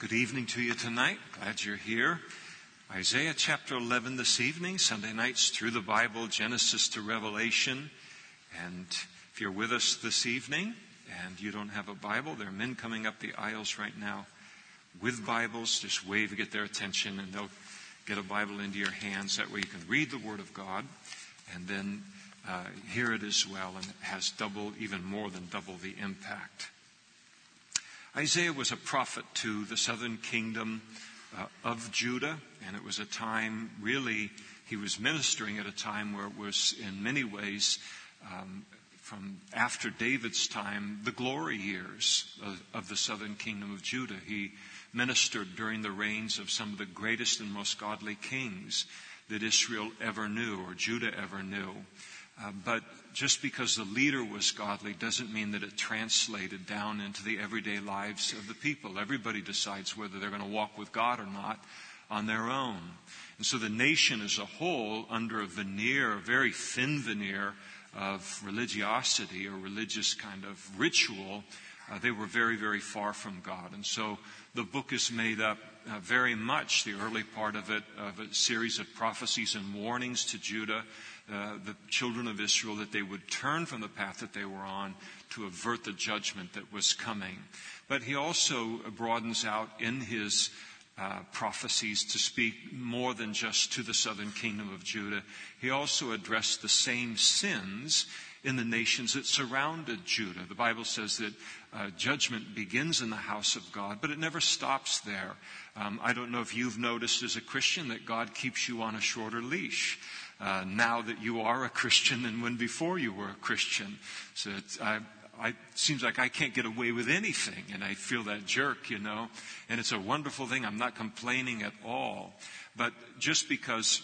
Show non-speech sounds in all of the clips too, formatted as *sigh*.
Good evening to you tonight. Glad you're here. Isaiah chapter 11 this evening, Sunday nights through the Bible, Genesis to Revelation. And if you're with us this evening and you don't have a Bible, there are men coming up the aisles right now with Bibles. Just wave, and get their attention, and they'll get a Bible into your hands. That way you can read the Word of God and then uh, hear it as well, and it has double, even more than double the impact. Isaiah was a prophet to the southern kingdom uh, of Judah, and it was a time, really, he was ministering at a time where it was, in many ways, um, from after David's time, the glory years of, of the southern kingdom of Judah. He ministered during the reigns of some of the greatest and most godly kings that Israel ever knew or Judah ever knew. Uh, but just because the leader was godly doesn't mean that it translated down into the everyday lives of the people. Everybody decides whether they're going to walk with God or not on their own. And so the nation as a whole, under a veneer, a very thin veneer of religiosity or religious kind of ritual, uh, they were very, very far from God. And so the book is made up uh, very much, the early part of it, of a series of prophecies and warnings to Judah uh, the children of Israel that they would turn from the path that they were on to avert the judgment that was coming. But he also broadens out in his uh, prophecies to speak more than just to the southern kingdom of Judah. He also addressed the same sins in the nations that surrounded Judah. The Bible says that uh, judgment begins in the house of God, but it never stops there. Um, I don't know if you've noticed as a Christian that God keeps you on a shorter leash uh, now that you are a Christian than when before you were a Christian. So it I, I, seems like I can't get away with anything, and I feel that jerk, you know. And it's a wonderful thing. I'm not complaining at all. But just because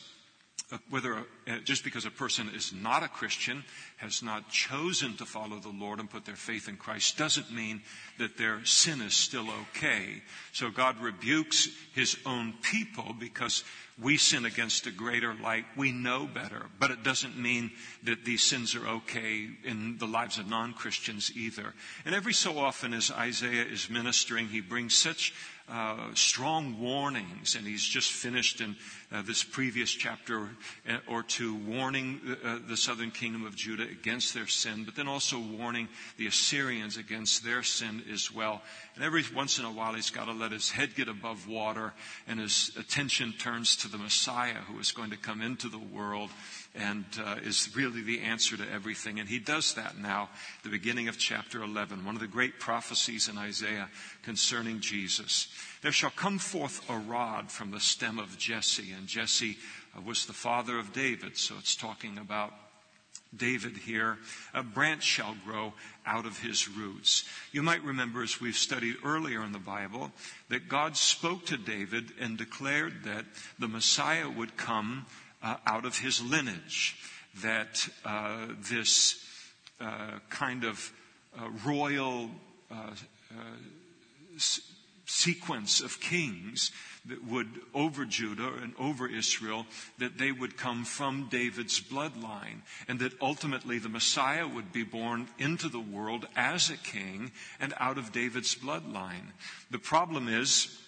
uh, whether just because a person is not a Christian, has not chosen to follow the Lord and put their faith in Christ, doesn't mean that their sin is still okay. So God rebukes His own people because we sin against a greater light. We know better, but it doesn't mean that these sins are okay in the lives of non-Christians either. And every so often as Isaiah is ministering, he brings such uh, strong warnings, and he's just finished in uh, this previous chapter uh, or two warning uh, the southern kingdom of Judah against their sin, but then also warning the Assyrians against their sin as well. And every once in a while, he's got to let his head get above water, and his attention turns to the Messiah who is going to come into the world and uh, is really the answer to everything. And he does that now, the beginning of chapter 11, one of the great prophecies in Isaiah concerning Jesus. There shall come forth a rod from the stem of Jesse, and Jesse was the father of David, so it's talking about David here, a branch shall grow out of his roots. You might remember, as we've studied earlier in the Bible, that God spoke to David and declared that the Messiah would come uh, out of his lineage, that uh, this uh, kind of uh, royal uh, uh, sequence of kings would over Judah and over Israel, that they would come from David's bloodline, and that ultimately the Messiah would be born into the world as a king and out of David's bloodline. The problem is,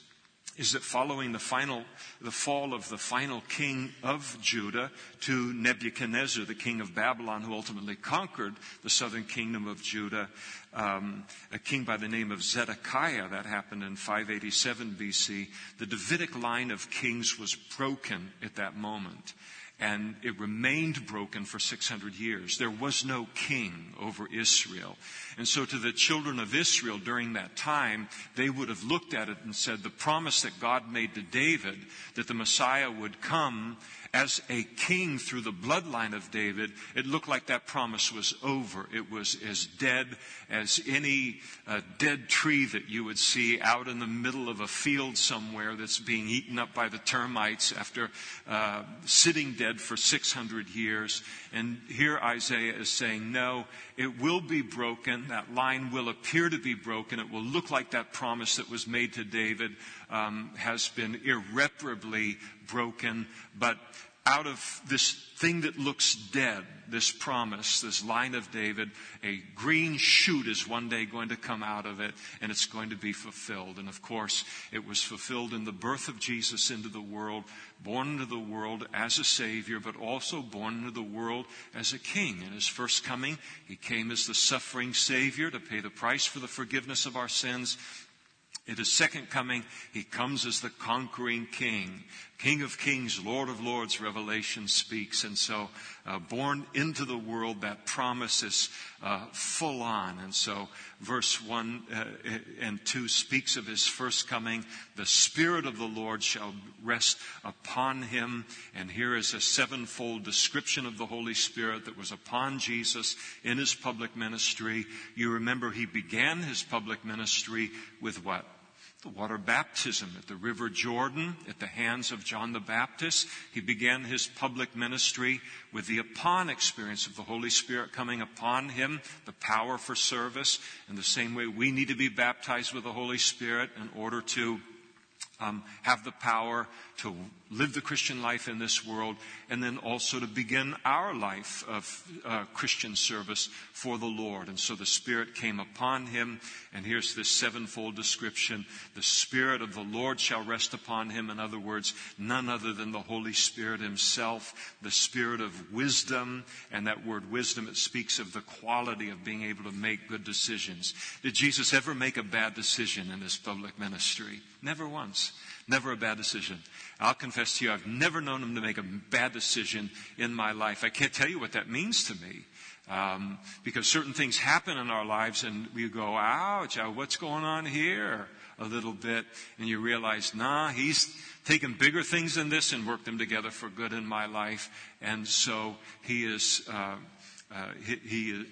is that following the final, the fall of the final king of Judah to Nebuchadnezzar, the king of Babylon, who ultimately conquered the southern kingdom of Judah, um, a king by the name of Zedekiah, that happened in 587 BC, the Davidic line of kings was broken at that moment and it remained broken for 600 years. There was no king over Israel. And so to the children of Israel during that time, they would have looked at it and said, the promise that God made to David, that the Messiah would come as a king through the bloodline of David, it looked like that promise was over. It was as dead as any uh, dead tree that you would see out in the middle of a field somewhere that's being eaten up by the termites after uh, sitting dead for 600 years. And here Isaiah is saying, no, it will be broken. That line will appear to be broken. It will look like that promise that was made to David um, has been irreparably broken. But out of this thing that looks dead, this promise, this line of David, a green shoot is one day going to come out of it and it's going to be fulfilled. And of course, it was fulfilled in the birth of Jesus into the world, born into the world as a Savior, but also born into the world as a King. In His first coming, He came as the suffering Savior to pay the price for the forgiveness of our sins at his second coming, he comes as the conquering king. King of kings, Lord of lords, Revelation speaks. And so, uh, born into the world, that promise is uh, full on. And so, verse 1 uh, and 2 speaks of his first coming. The Spirit of the Lord shall rest upon him. And here is a sevenfold description of the Holy Spirit that was upon Jesus in his public ministry. You remember he began his public ministry with what? The water baptism at the River Jordan at the hands of John the Baptist. He began his public ministry with the upon experience of the Holy Spirit coming upon him, the power for service. In the same way, we need to be baptized with the Holy Spirit in order to um, have the power to live the Christian life in this world, and then also to begin our life of uh, Christian service for the Lord. And so the Spirit came upon him, and here's this sevenfold description the Spirit of the Lord shall rest upon him. In other words, none other than the Holy Spirit himself, the Spirit of wisdom, and that word wisdom, it speaks of the quality of being able to make good decisions. Did Jesus ever make a bad decision in his public ministry? Never once. Never a bad decision. I'll confess to you, I've never known him to make a bad decision in my life. I can't tell you what that means to me. Um, because certain things happen in our lives and we go, ouch, what's going on here? A little bit. And you realize, nah, he's taken bigger things than this and worked them together for good in my life. And so he is, uh, uh, he,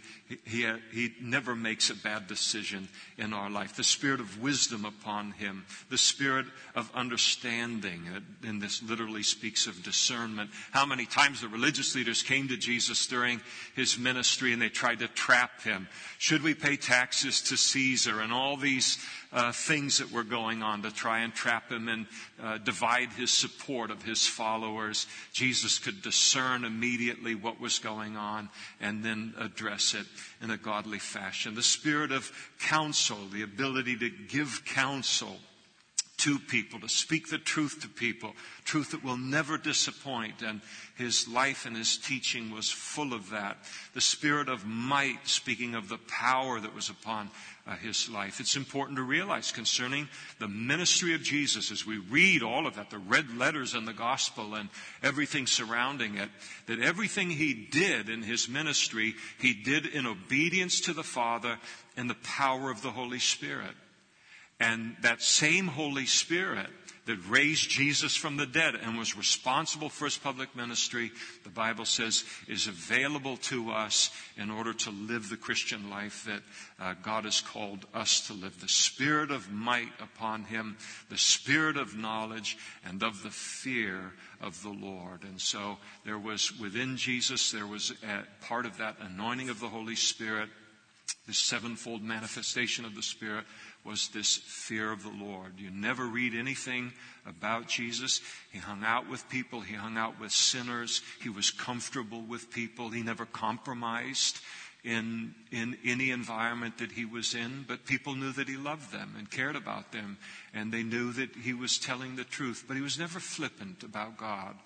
he, he, never makes a bad decision in our life. The spirit of wisdom upon him, the spirit of understanding, uh, and this literally speaks of discernment. How many times the religious leaders came to Jesus during his ministry and they tried to trap him? Should we pay taxes to Caesar? And all these uh, things that were going on to try and trap him and uh, divide his support of his followers. Jesus could discern immediately what was going on and then address it in a godly fashion. The spirit of counsel, the ability to give counsel to people, to speak the truth to people, truth that will never disappoint. And his life and his teaching was full of that. The spirit of might, speaking of the power that was upon uh, his life. It's important to realize concerning the ministry of Jesus as we read all of that, the red letters in the gospel and everything surrounding it, that everything he did in his ministry, he did in obedience to the Father and the power of the Holy Spirit. And that same Holy Spirit that raised Jesus from the dead and was responsible for his public ministry, the Bible says is available to us in order to live the Christian life that uh, God has called us to live. The spirit of might upon him, the spirit of knowledge and of the fear of the Lord. And so there was within Jesus, there was part of that anointing of the Holy Spirit, this sevenfold manifestation of the Spirit was this fear of the Lord. You never read anything about Jesus. He hung out with people. He hung out with sinners. He was comfortable with people. He never compromised in, in any environment that he was in, but people knew that he loved them and cared about them, and they knew that he was telling the truth. But he was never flippant about God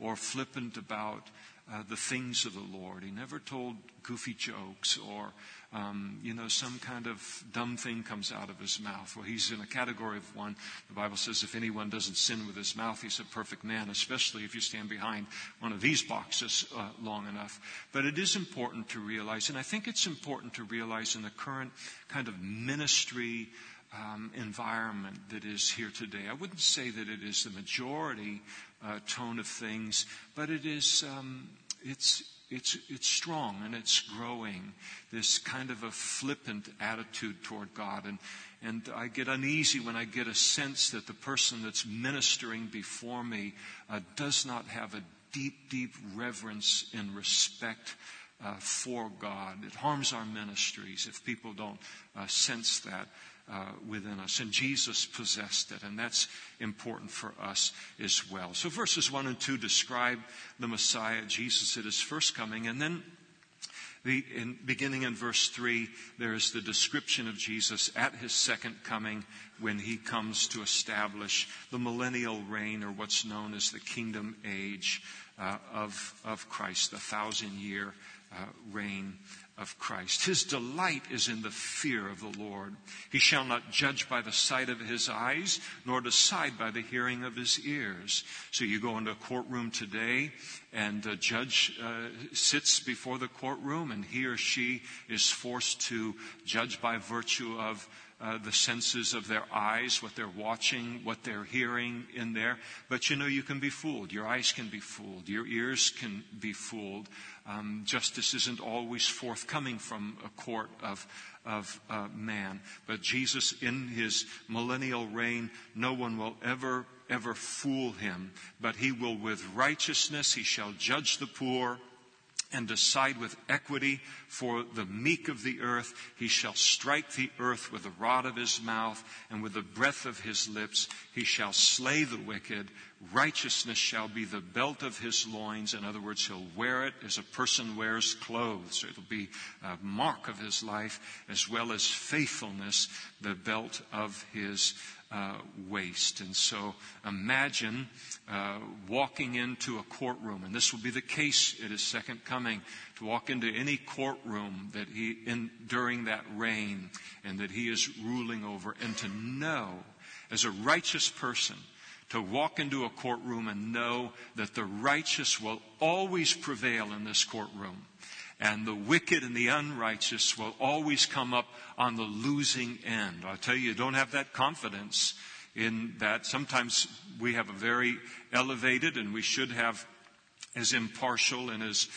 or flippant about uh, the things of the Lord. He never told goofy jokes or um, you know, some kind of dumb thing comes out of his mouth. Well, he's in a category of one. The Bible says if anyone doesn't sin with his mouth, he's a perfect man, especially if you stand behind one of these boxes uh, long enough. But it is important to realize, and I think it's important to realize in the current kind of ministry um, environment that is here today. I wouldn't say that it is the majority uh, tone of things, but it is. Um, it's it's, it's strong and it's growing, this kind of a flippant attitude toward God. And, and I get uneasy when I get a sense that the person that's ministering before me uh, does not have a deep, deep reverence and respect uh, for God. It harms our ministries if people don't uh, sense that. Uh, within us. And Jesus possessed it, and that's important for us as well. So verses 1 and 2 describe the Messiah, Jesus at his first coming, and then the, in, beginning in verse 3, there is the description of Jesus at his second coming when he comes to establish the millennial reign, or what's known as the kingdom age uh, of, of Christ, the thousand year uh, reign of Christ. His delight is in the fear of the Lord. He shall not judge by the sight of his eyes, nor decide by the hearing of his ears. So you go into a courtroom today, and a judge uh, sits before the courtroom, and he or she is forced to judge by virtue of uh, the senses of their eyes, what they're watching, what they're hearing in there. But you know, you can be fooled. Your eyes can be fooled. Your ears can be fooled. Um, justice isn't always forthcoming from a court of, of uh, man. But Jesus, in his millennial reign, no one will ever, ever fool him. But he will, with righteousness, he shall judge the poor and decide with equity for the meek of the earth. He shall strike the earth with the rod of his mouth, and with the breath of his lips he shall slay the wicked. Righteousness shall be the belt of his loins. In other words, he'll wear it as a person wears clothes. It'll be a mark of his life, as well as faithfulness, the belt of his uh, waist. And so imagine uh, walking into a courtroom, and this will be the case at his second coming, to walk into any courtroom that he, in, during that reign and that he is ruling over, and to know as a righteous person, to walk into a courtroom and know that the righteous will always prevail in this courtroom and the wicked and the unrighteous will always come up on the losing end. I tell you, don't have that confidence in that. Sometimes we have a very elevated and we should have as impartial and as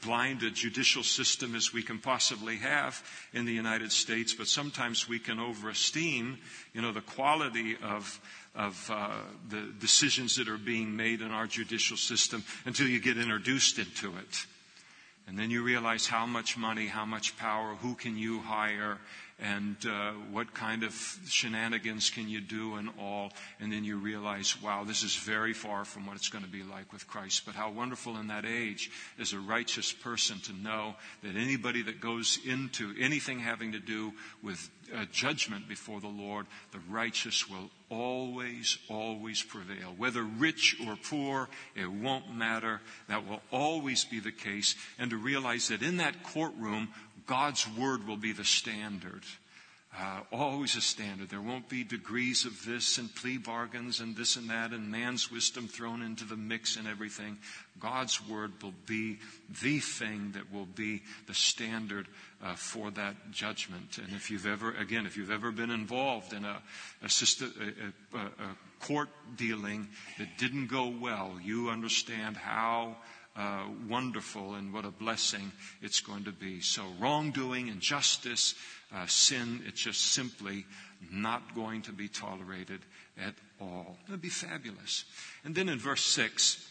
blind a judicial system as we can possibly have in the United States, but sometimes we can overesteem, you know, the quality of of uh, the decisions that are being made in our judicial system until you get introduced into it. And then you realize how much money, how much power, who can you hire, and uh, what kind of shenanigans can you do and all. And then you realize, wow, this is very far from what it's going to be like with Christ. But how wonderful in that age as a righteous person to know that anybody that goes into anything having to do with uh, judgment before the Lord, the righteous will always, always prevail. Whether rich or poor, it won't matter. That will always be the case. And to realize that in that courtroom, God's word will be the standard. Uh, always a standard. There won't be degrees of this and plea bargains and this and that and man's wisdom thrown into the mix and everything. God's word will be the thing that will be the standard uh, for that judgment. And if you've ever, again, if you've ever been involved in a, a, system, a, a, a court dealing that didn't go well, you understand how uh, wonderful and what a blessing it's going to be. So, wrongdoing, injustice, uh, sin, it's just simply not going to be tolerated at all. It'll be fabulous. And then in verse 6,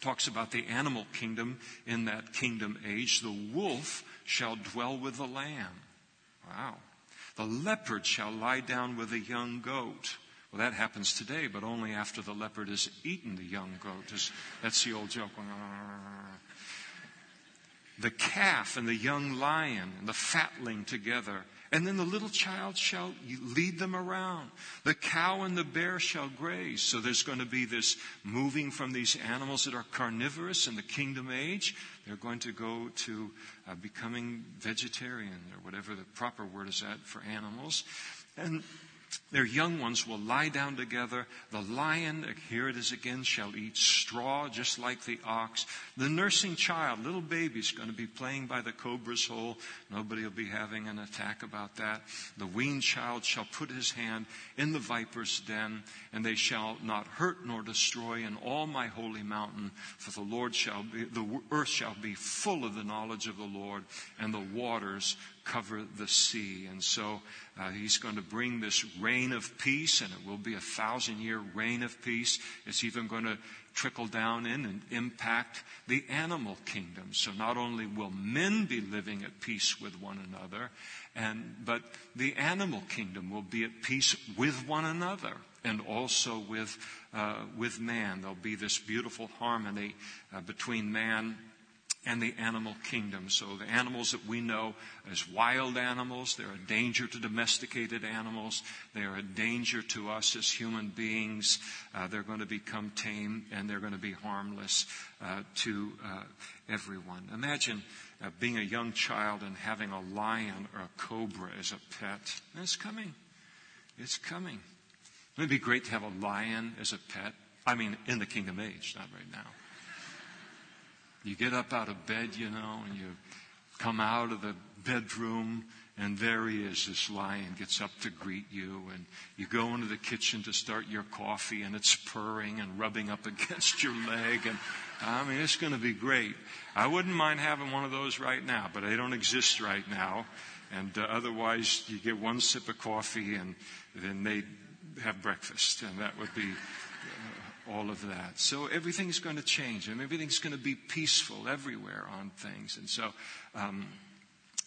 talks about the animal kingdom in that kingdom age. The wolf shall dwell with the lamb. Wow. The leopard shall lie down with the young goat. Well, that happens today, but only after the leopard has eaten the young goat. That's the old joke. The calf and the young lion and the fatling together. And then the little child shall lead them around. The cow and the bear shall graze. So there's going to be this moving from these animals that are carnivorous in the kingdom age. They're going to go to uh, becoming vegetarian or whatever the proper word is that for animals. And their young ones will lie down together. The lion, here it is again, shall eat straw just like the ox. The nursing child, little baby's going to be playing by the cobra's hole. Nobody will be having an attack about that. The weaned child shall put his hand in the viper's den, and they shall not hurt nor destroy in all my holy mountain, for the Lord shall be, the earth shall be full of the knowledge of the Lord, and the waters cover the sea. And so uh, he's going to bring this reign of peace, and it will be a thousand year reign of peace. It's even going to trickle down in and impact the animal kingdom. So not only will men be living at peace with one another, and, but the animal kingdom will be at peace with one another and also with, uh, with man. There'll be this beautiful harmony uh, between man and the animal kingdom. So the animals that we know as wild animals, they're a danger to domesticated animals. They are a danger to us as human beings. Uh, they're going to become tame and they're going to be harmless uh, to uh, everyone. Imagine uh, being a young child and having a lion or a cobra as a pet. It's coming. It's coming. It'd be great to have a lion as a pet. I mean, in the kingdom age, not right now. You get up out of bed, you know, and you come out of the bedroom, and there he is. This lion gets up to greet you, and you go into the kitchen to start your coffee, and it's purring and rubbing up *laughs* against your leg. And I mean, it's going to be great. I wouldn't mind having one of those right now, but they don't exist right now. And uh, otherwise, you get one sip of coffee, and then they have breakfast, and that would be all of that. So everything's going to change and everything's going to be peaceful everywhere on things. And so, um,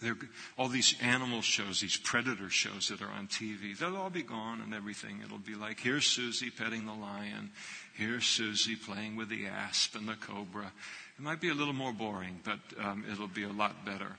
there, all these animal shows, these predator shows that are on TV, they'll all be gone and everything. It'll be like, here's Susie petting the lion. Here's Susie playing with the asp and the cobra. It might be a little more boring, but um, it'll be a lot better.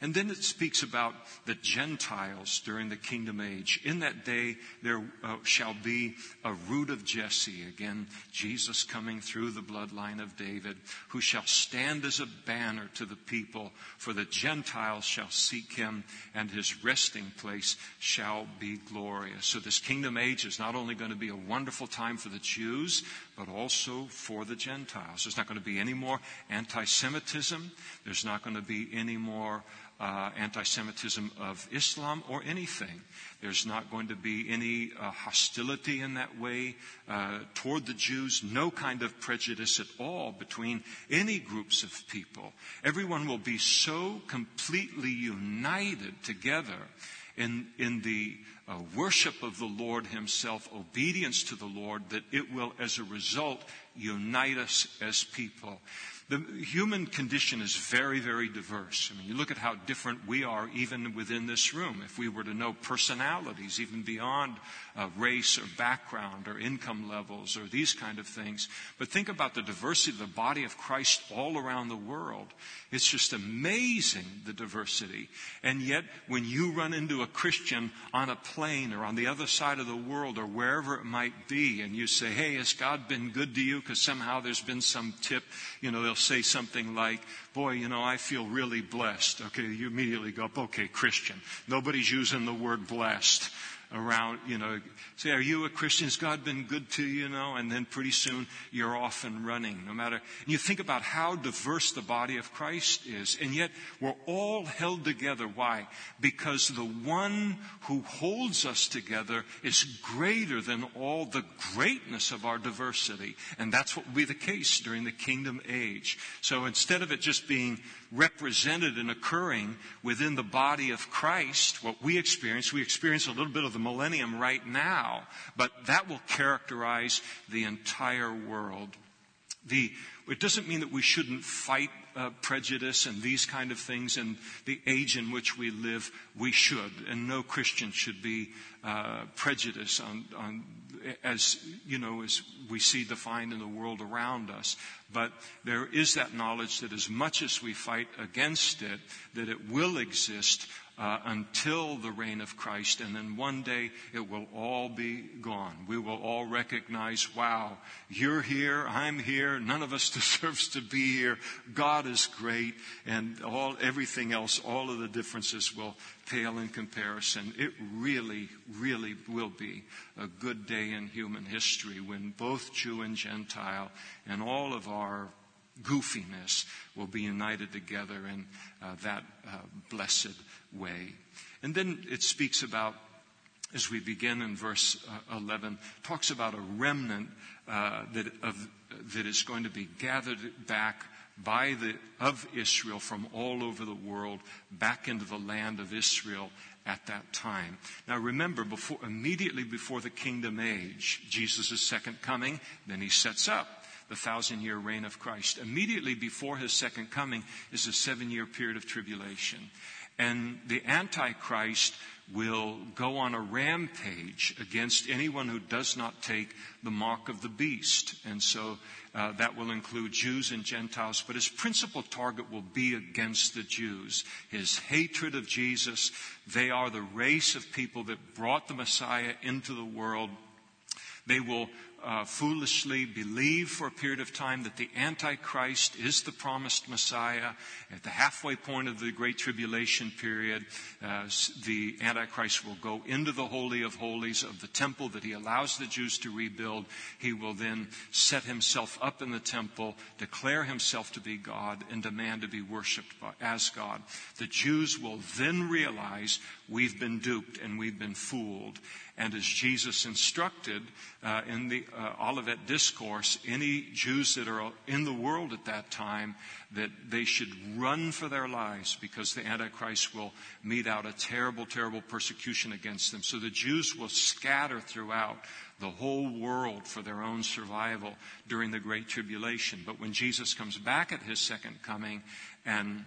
And then it speaks about the Gentiles during the kingdom age. In that day, there uh, shall be a root of Jesse. Again, Jesus coming through the bloodline of David, who shall stand as a banner to the people, for the Gentiles shall seek him, and his resting place shall be glorious. So this kingdom age is not only going to be a wonderful time for the Jews, but also for the Gentiles. There's not going to be any more anti Semitism. There's not going to be any more uh, anti Semitism of Islam or anything. There's not going to be any uh, hostility in that way uh, toward the Jews, no kind of prejudice at all between any groups of people. Everyone will be so completely united together in, in the uh, worship of the Lord Himself, obedience to the Lord, that it will, as a result, unite us as people. The human condition is very, very diverse. I mean, you look at how different we are even within this room. If we were to know personalities, even beyond uh, race or background or income levels or these kind of things. But think about the diversity of the body of Christ all around the world. It's just amazing, the diversity. And yet, when you run into a Christian on a plane or on the other side of the world or wherever it might be, and you say, Hey, has God been good to you? Because somehow there's been some tip, you know, they'll say something like, Boy, you know, I feel really blessed. Okay, you immediately go okay, Christian. Nobody's using the word blessed around, you know, say, are you a Christian? Has God been good to you, you know? And then pretty soon you're off and running, no matter. And you think about how diverse the body of Christ is. And yet we're all held together. Why? Because the one who holds us together is greater than all the greatness of our diversity. And that's what will be the case during the kingdom age. So instead of it just being represented and occurring within the body of Christ, what we experience, we experience a little bit of the millennium right now, but that will characterize the entire world. The, it doesn't mean that we shouldn't fight uh, prejudice and these kind of things in the age in which we live. We should, and no Christian should be uh, prejudiced on, on as you know as we see defined in the world around us. But there is that knowledge that as much as we fight against it, that it will exist uh, until the reign of Christ, and then one day it will all be gone. We will all recognize, wow, you're here, I'm here, none of us *laughs* deserves to be here. God is great, and all everything else, all of the differences will pale in comparison. It really, really will be a good day in human history when both Jew and Gentile and all of our goofiness will be united together in uh, that uh, blessed way. And then it speaks about, as we begin in verse uh, 11, talks about a remnant uh, that, of, that is going to be gathered back by the, of Israel from all over the world back into the land of Israel at that time. Now remember, before, immediately before the kingdom age, Jesus' second coming, then he sets up the thousand year reign of Christ. Immediately before his second coming is a seven year period of tribulation. And the Antichrist will go on a rampage against anyone who does not take the mark of the beast. And so uh, that will include Jews and Gentiles, but his principal target will be against the Jews. His hatred of Jesus, they are the race of people that brought the Messiah into the world. They will uh, foolishly believe for a period of time that the Antichrist is the promised Messiah. At the halfway point of the Great Tribulation period, uh, the Antichrist will go into the Holy of Holies of the temple that he allows the Jews to rebuild. He will then set himself up in the temple, declare himself to be God, and demand to be worshiped by, as God. The Jews will then realize we've been duped and we've been fooled. And as Jesus instructed uh, in the uh, Olivet Discourse, any Jews that are in the world at that time, that they should run for their lives because the Antichrist will mete out a terrible, terrible persecution against them. So the Jews will scatter throughout the whole world for their own survival during the Great Tribulation. But when Jesus comes back at his second coming and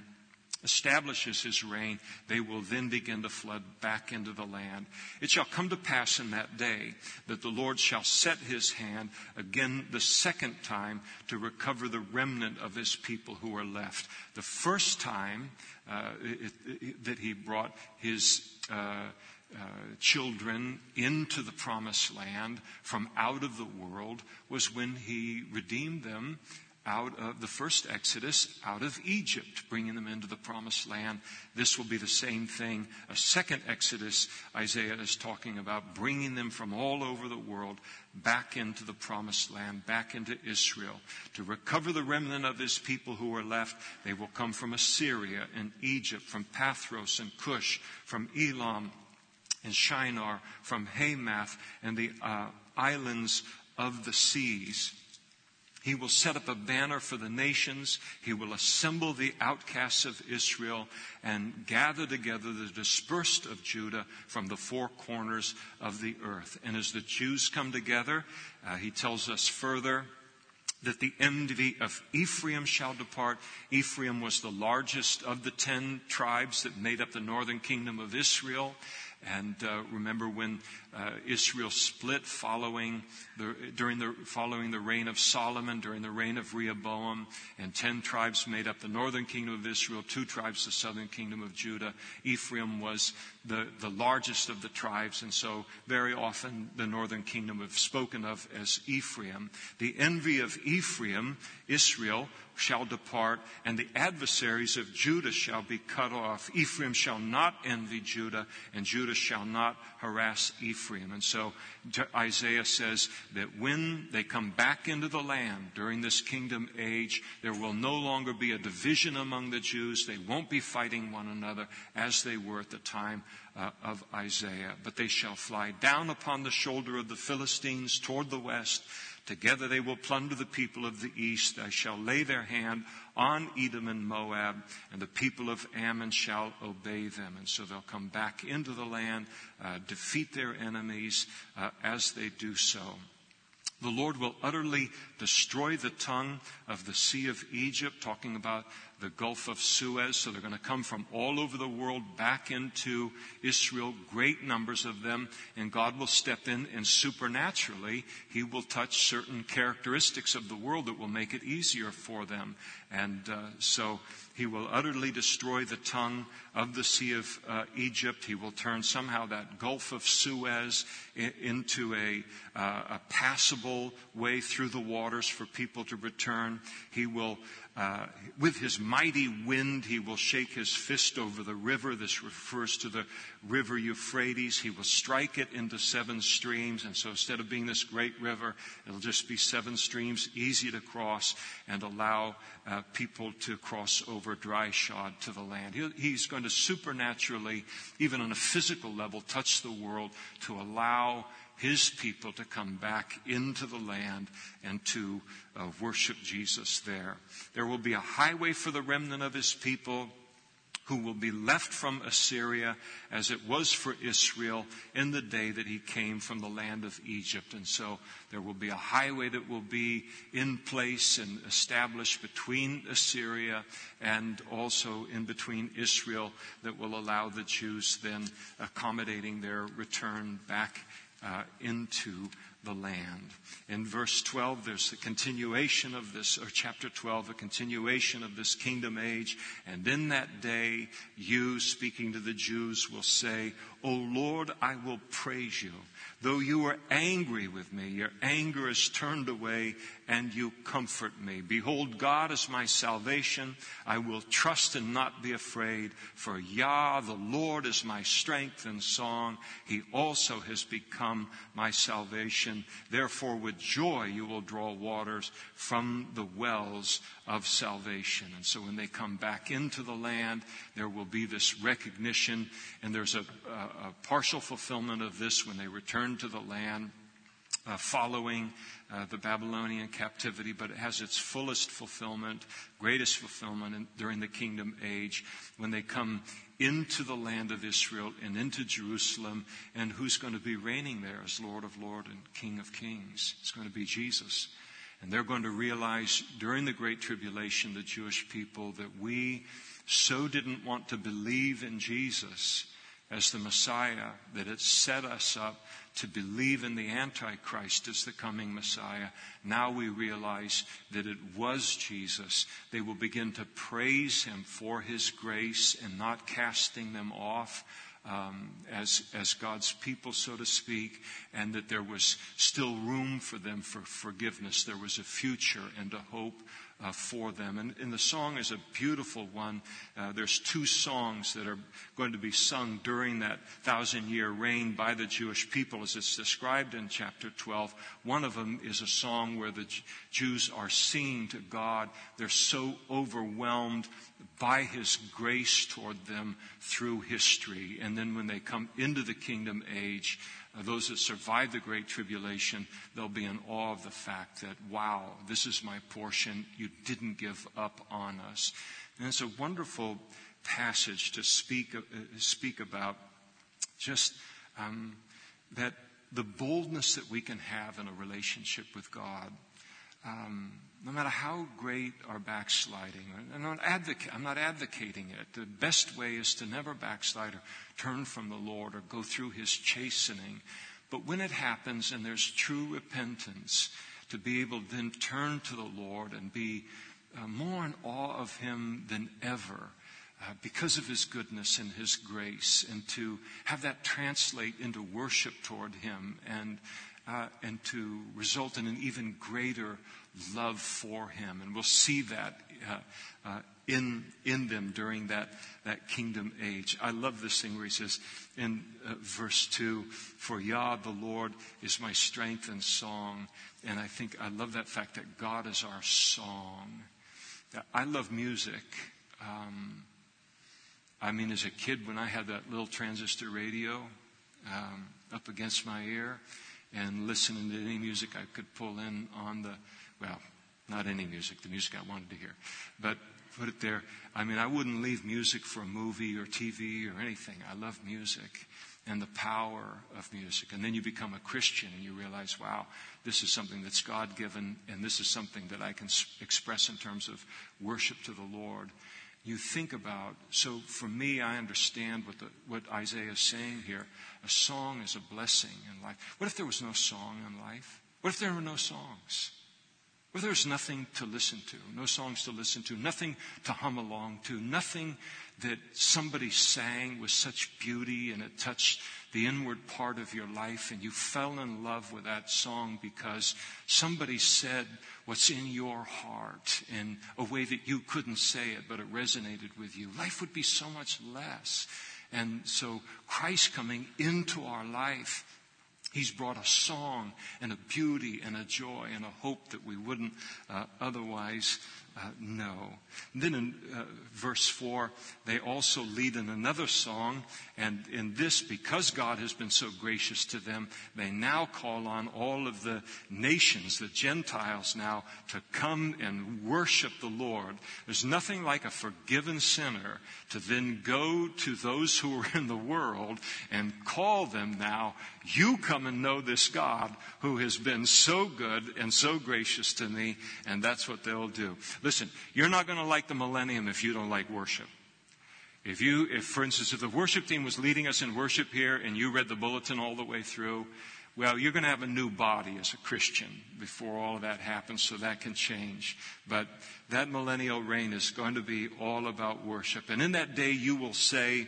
establishes his reign, they will then begin to flood back into the land. It shall come to pass in that day that the Lord shall set his hand again the second time to recover the remnant of his people who are left. The first time uh, it, it, that he brought his uh, uh, children into the promised land from out of the world was when he redeemed them out of the first Exodus, out of Egypt, bringing them into the promised land. This will be the same thing. A second Exodus, Isaiah is talking about bringing them from all over the world back into the promised land, back into Israel. To recover the remnant of his people who are left, they will come from Assyria and Egypt, from Pathros and Cush, from Elam and Shinar, from Hamath and the uh, islands of the seas. He will set up a banner for the nations. He will assemble the outcasts of Israel and gather together the dispersed of Judah from the four corners of the earth. And as the Jews come together, uh, he tells us further that the envy of Ephraim shall depart. Ephraim was the largest of the ten tribes that made up the northern kingdom of Israel. And uh, remember when uh, Israel split following the, during the, following the reign of Solomon, during the reign of Rehoboam, and ten tribes made up the northern kingdom of Israel, two tribes the southern kingdom of Judah. Ephraim was the, the largest of the tribes, and so very often the northern kingdom is spoken of as Ephraim. The envy of Ephraim, Israel, shall depart, and the adversaries of Judah shall be cut off. Ephraim shall not envy Judah, and Judah shall not harass Ephraim. And so Isaiah says that when they come back into the land during this kingdom age, there will no longer be a division among the Jews. They won't be fighting one another as they were at the time uh, of Isaiah. But they shall fly down upon the shoulder of the Philistines toward the west Together they will plunder the people of the east. I shall lay their hand on Edom and Moab, and the people of Ammon shall obey them. And so they'll come back into the land, uh, defeat their enemies uh, as they do so. The Lord will utterly destroy the tongue of the Sea of Egypt, talking about the Gulf of Suez. So they're going to come from all over the world back into Israel, great numbers of them, and God will step in and supernaturally, He will touch certain characteristics of the world that will make it easier for them. And uh, so he will utterly destroy the tongue of the Sea of uh, Egypt. He will turn somehow that Gulf of Suez into a, uh, a passable way through the waters for people to return. He will uh, with his mighty wind, he will shake his fist over the river. This refers to the river Euphrates. He will strike it into seven streams. And so instead of being this great river, it'll just be seven streams, easy to cross, and allow uh, people to cross over dry shod to the land. He, he's going to supernaturally, even on a physical level, touch the world to allow his people to come back into the land and to uh, worship Jesus there. There will be a highway for the remnant of his people who will be left from Assyria as it was for Israel in the day that he came from the land of Egypt. And so there will be a highway that will be in place and established between Assyria and also in between Israel that will allow the Jews then accommodating their return back uh, into the land. In verse 12, there's the continuation of this, or chapter 12, a continuation of this kingdom age. And in that day, you, speaking to the Jews, will say, O Lord, I will praise you. Though you are angry with me, your anger is turned away and you comfort me. Behold, God is my salvation. I will trust and not be afraid. For Yah, the Lord, is my strength and song. He also has become my salvation. Therefore, with joy you will draw waters from the wells of salvation. And so when they come back into the land, there will be this recognition, and there's a, a, a partial fulfillment of this when they return to the land. Uh, following uh, the Babylonian captivity, but it has its fullest fulfillment, greatest fulfillment in, during the kingdom age when they come into the land of Israel and into Jerusalem. And who's going to be reigning there as Lord of Lords and King of Kings? It's going to be Jesus. And they're going to realize during the Great Tribulation, the Jewish people, that we so didn't want to believe in Jesus as the Messiah that it set us up to believe in the Antichrist as the coming Messiah. Now we realize that it was Jesus. They will begin to praise him for his grace and not casting them off um, as, as God's people, so to speak, and that there was still room for them for forgiveness. There was a future and a hope uh, for them. And, and, the song is a beautiful one. Uh, there's two songs that are going to be sung during that thousand year reign by the Jewish people as it's described in chapter 12. One of them is a song where the Jews are singing to God. They're so overwhelmed by his grace toward them through history. And then when they come into the kingdom age, those that survive the Great Tribulation, they'll be in awe of the fact that, wow, this is my portion. You didn't give up on us. And it's a wonderful passage to speak, uh, speak about just um, that the boldness that we can have in a relationship with God. Um, no matter how great our backsliding, I'm not, advoca- I'm not advocating it. The best way is to never backslide or turn from the Lord or go through His chastening. But when it happens and there's true repentance, to be able to then turn to the Lord and be uh, more in awe of Him than ever. Uh, because of his goodness and his grace, and to have that translate into worship toward him and, uh, and to result in an even greater love for him. And we'll see that uh, uh, in, in them during that, that kingdom age. I love this thing where he says in uh, verse 2 For Yah, the Lord, is my strength and song. And I think I love that fact that God is our song. I love music. Um, I mean, as a kid, when I had that little transistor radio um, up against my ear and listening to any music I could pull in on the well, not any music, the music I wanted to hear. But put it there. I mean, I wouldn't leave music for a movie or TV or anything. I love music and the power of music. And then you become a Christian and you realize, wow, this is something that's God given and this is something that I can express in terms of worship to the Lord. You think about, so for me, I understand what, the, what Isaiah is saying here. A song is a blessing in life. What if there was no song in life? What if there were no songs? Where there's nothing to listen to, no songs to listen to, nothing to hum along to, nothing that somebody sang with such beauty and it touched the inward part of your life and you fell in love with that song because somebody said what's in your heart in a way that you couldn't say it, but it resonated with you. Life would be so much less. And so Christ coming into our life He's brought a song and a beauty and a joy and a hope that we wouldn't uh, otherwise Uh, know. And then in uh, verse 4, they also lead in another song. And in this, because God has been so gracious to them, they now call on all of the nations, the Gentiles now, to come and worship the Lord. There's nothing like a forgiven sinner to then go to those who are in the world and call them now, you come and know this God who has been so good and so gracious to me. And that's what they'll do. Listen, you're not going to like the millennium if you don't like worship. If you, if for instance, if the worship team was leading us in worship here and you read the bulletin all the way through, well, you're going to have a new body as a Christian before all of that happens, so that can change. But that millennial reign is going to be all about worship. And in that day, you will say,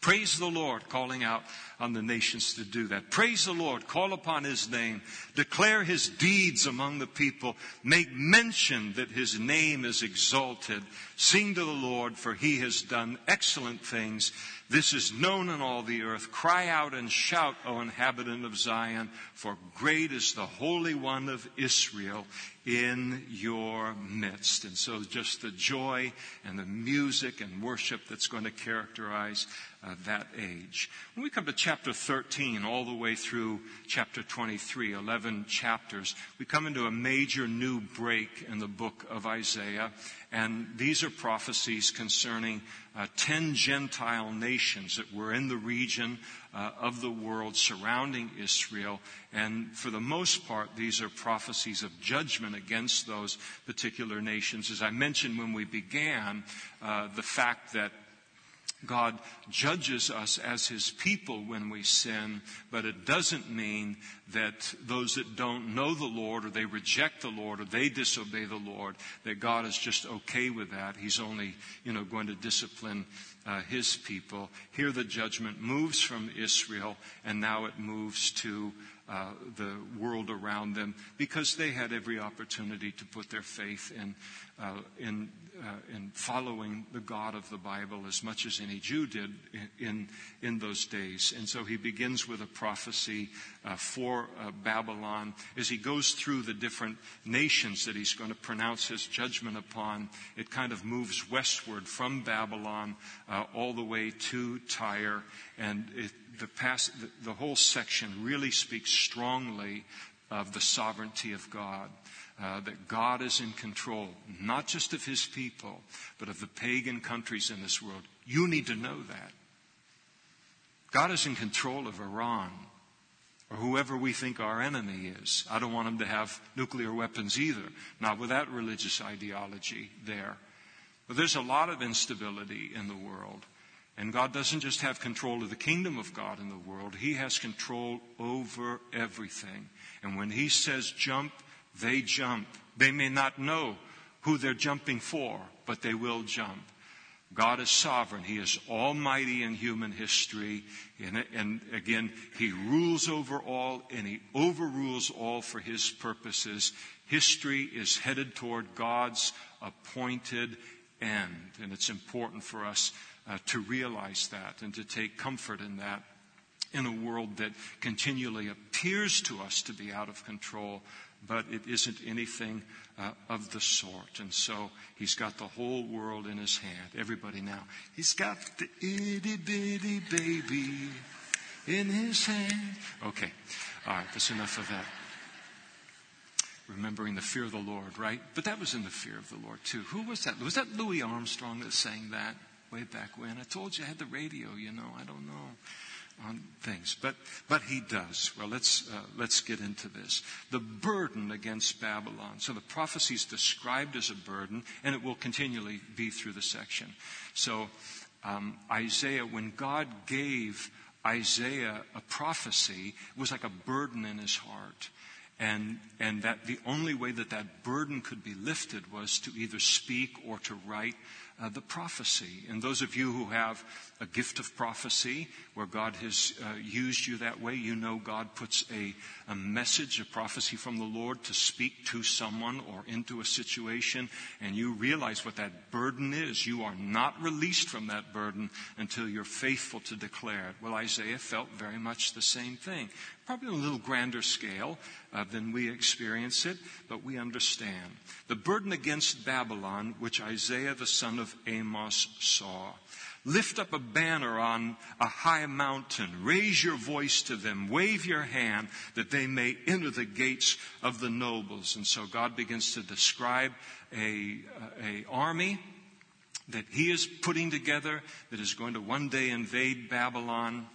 Praise the Lord, calling out on the nations to do that. Praise the Lord, call upon His name, declare His deeds among the people, make mention that His name is exalted. Sing to the Lord, for He has done excellent things. This is known in all the earth. Cry out and shout, O inhabitant of Zion, for great is the Holy One of Israel in your midst. And so just the joy and the music and worship that's going to characterize uh, that age. When we come to chapter 13 all the way through chapter 23, 11 chapters, we come into a major new break in the book of Isaiah. And these are prophecies concerning uh, 10 Gentile nations that were in the region uh, of the world surrounding Israel. And for the most part, these are prophecies of judgment against those particular nations. As I mentioned when we began, uh, the fact that God judges us as His people when we sin, but it doesn't mean that those that don't know the Lord or they reject the Lord or they disobey the Lord, that God is just okay with that. He's only, you know, going to discipline uh, His people. Here the judgment moves from Israel and now it moves to uh, the world around them because they had every opportunity to put their faith in, uh, in uh, in following the God of the Bible as much as any Jew did in, in, those days. And so he begins with a prophecy uh, for uh, Babylon as he goes through the different nations that he's going to pronounce his judgment upon. It kind of moves westward from Babylon uh, all the way to Tyre. And it, the, past, the, the whole section really speaks strongly of the sovereignty of God uh, that God is in control, not just of his people, but of the pagan countries in this world. You need to know that. God is in control of Iran or whoever we think our enemy is. I don't want them to have nuclear weapons either, not with that religious ideology there. But there's a lot of instability in the world. And God doesn't just have control of the kingdom of God in the world, He has control over everything. And when He says jump, they jump. They may not know who they're jumping for, but they will jump. God is sovereign. He is almighty in human history. And, and, again, He rules over all and He overrules all for His purposes. History is headed toward God's appointed end. And it's important for us uh, to realize that and to take comfort in that in a world that continually appears to us to be out of control, but it isn't anything uh, of the sort. And so he's got the whole world in his hand. Everybody now. He's got the itty bitty baby in his hand. Okay. All right. That's enough of that. Remembering the fear of the Lord, right? But that was in the fear of the Lord too. Who was that? Was that Louis Armstrong that sang that way back when? I told you I had the radio, you know. I don't know on things. But, but he does. Well, let's, uh, let's get into this. The burden against Babylon. So the prophecy is described as a burden, and it will continually be through the section. So um, Isaiah, when God gave Isaiah a prophecy, it was like a burden in his heart. And, and that the only way that that burden could be lifted was to either speak or to write uh, the prophecy. And those of you who have a gift of prophecy, where God has uh, used you that way, you know God puts a, a message, a prophecy from the Lord to speak to someone or into a situation, and you realize what that burden is. You are not released from that burden until you're faithful to declare it. Well, Isaiah felt very much the same thing. Probably on a little grander scale uh, than we experience it, but we understand. The burden against Babylon, which Isaiah the son of Amos saw. Lift up a banner on a high mountain. Raise your voice to them. Wave your hand that they may enter the gates of the nobles. And so God begins to describe a, a army that he is putting together that is going to one day invade Babylon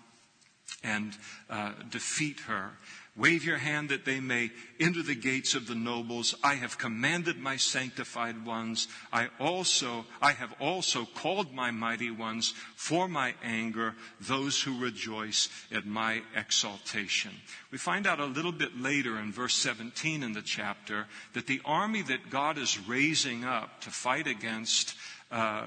and uh, defeat her. Wave your hand that they may enter the gates of the nobles. I have commanded my sanctified ones. I also, I have also called my mighty ones for my anger, those who rejoice at my exaltation. We find out a little bit later in verse 17 in the chapter that the army that God is raising up to fight against uh,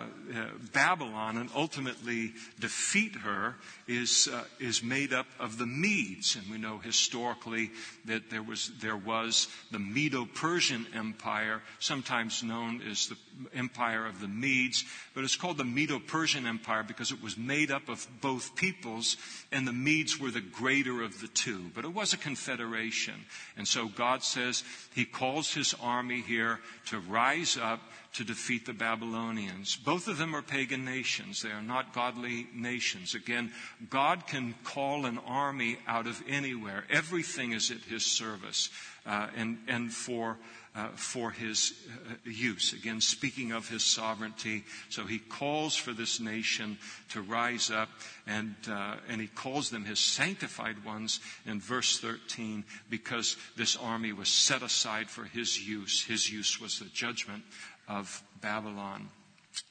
Babylon and ultimately defeat her is, uh, is made up of the Medes. And we know historically that there was, there was the Medo-Persian Empire, sometimes known as the Empire of the Medes, but it's called the Medo-Persian Empire because it was made up of both peoples and the Medes were the greater of the two. But it was a confederation. And so God says he calls his army here to rise up to defeat the Babylonians. Both of them are pagan nations. They are not godly nations. Again, God can call an army out of anywhere. Everything is at his service uh, and, and for, uh, for his uh, use. Again, speaking of his sovereignty. So he calls for this nation to rise up and, uh, and he calls them his sanctified ones in verse 13 because this army was set aside for his use. His use was the judgment of Babylon.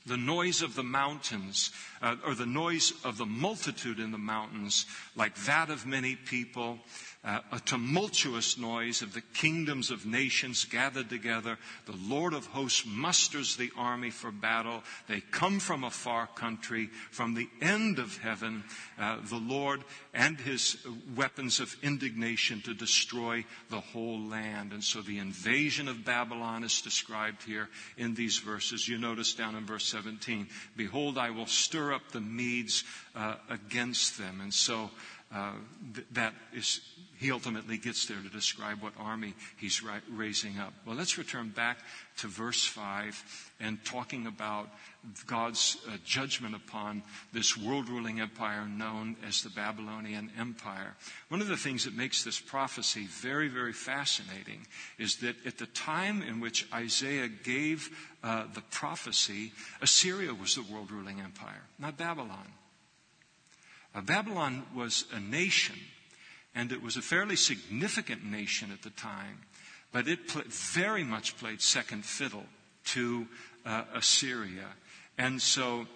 The noise of the mountains, uh, or the noise of the multitude in the mountains, like that of many people, uh, a tumultuous noise of the kingdoms of nations gathered together. The Lord of hosts musters the army for battle. They come from a far country, from the end of heaven, uh, the Lord and his weapons of indignation to destroy the whole land. And so the invasion of Babylon is described here in these verses. You notice down in verse 17, Behold, I will stir up the Medes uh, against them. And so uh, th- that is he ultimately gets there to describe what army he's raising up. Well, let's return back to verse 5 and talking about God's uh, judgment upon this world ruling empire known as the Babylonian Empire. One of the things that makes this prophecy very, very fascinating is that at the time in which Isaiah gave uh, the prophecy, Assyria was the world ruling empire, not Babylon. Uh, Babylon was a nation and it was a fairly significant nation at the time, but it very much played second fiddle to uh, Assyria. And so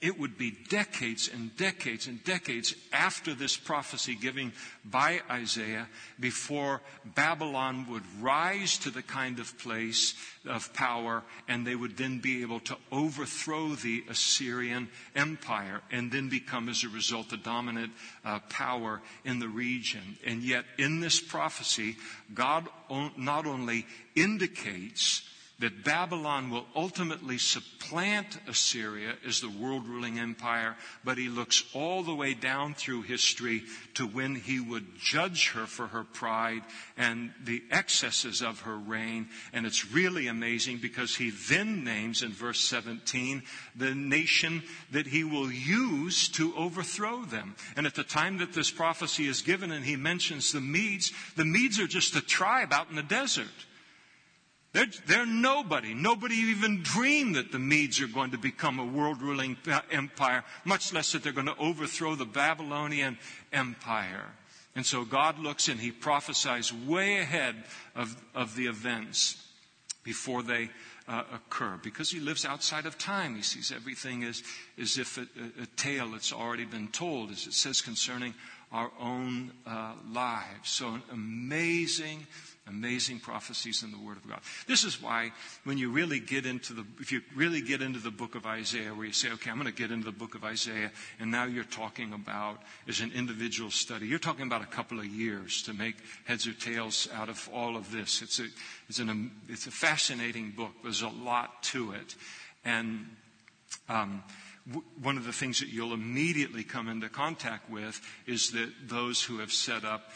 it would be decades and decades and decades after this prophecy given by Isaiah before Babylon would rise to the kind of place of power and they would then be able to overthrow the Assyrian Empire and then become, as a result, the dominant uh, power in the region. And yet, in this prophecy, God not only indicates that Babylon will ultimately supplant Assyria as the world ruling empire, but he looks all the way down through history to when he would judge her for her pride and the excesses of her reign. And it's really amazing because he then names in verse 17 the nation that he will use to overthrow them. And at the time that this prophecy is given and he mentions the Medes, the Medes are just a tribe out in the desert. They're, they're, nobody. Nobody even dreamed that the Medes are going to become a world ruling empire, much less that they're going to overthrow the Babylonian empire. And so God looks and he prophesies way ahead of, of the events before they uh, occur because he lives outside of time. He sees everything as, as if a, a, tale that's already been told, as it says concerning our own uh, lives. So, an amazing Amazing prophecies in the Word of God. This is why when you really get into the, if you really get into the book of Isaiah, where you say, okay, I'm going to get into the book of Isaiah, and now you're talking about, as an individual study, you're talking about a couple of years to make heads or tails out of all of this. It's a, it's an, it's a fascinating book. There's a lot to it. And, um, one of the things that you'll immediately come into contact with is that those who have set up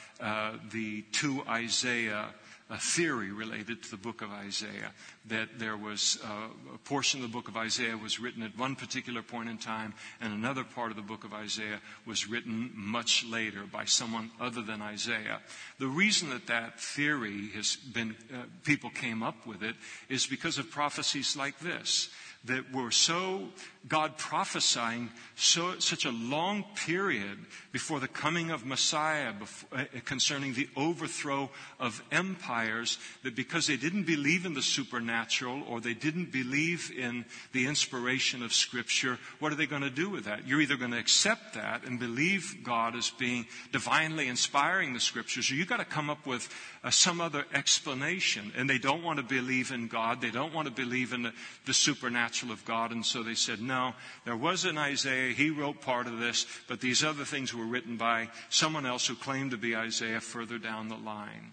the two Isaiah a theory related to the book of Isaiah that there was uh, a portion of the book of Isaiah was written at one particular point in time, and another part of the book of Isaiah was written much later by someone other than Isaiah. The reason that that theory has been, uh, people came up with it is because of prophecies like this that were so God prophesying so, such a long period before the coming of Messiah before, uh, concerning the overthrow of empires that because they didn't believe in the supernatural or they didn't believe in the inspiration of Scripture, what are they going to do with that? You're either going to accept that and believe God as being divinely inspiring the Scriptures, or you've got to come up with uh, some other explanation. And they don't want to believe in God. They don't want to believe in the, the supernatural of God. And so they said, no, there was an Isaiah. He wrote part of this, but these other things were written by someone else who claimed to be Isaiah further down the line.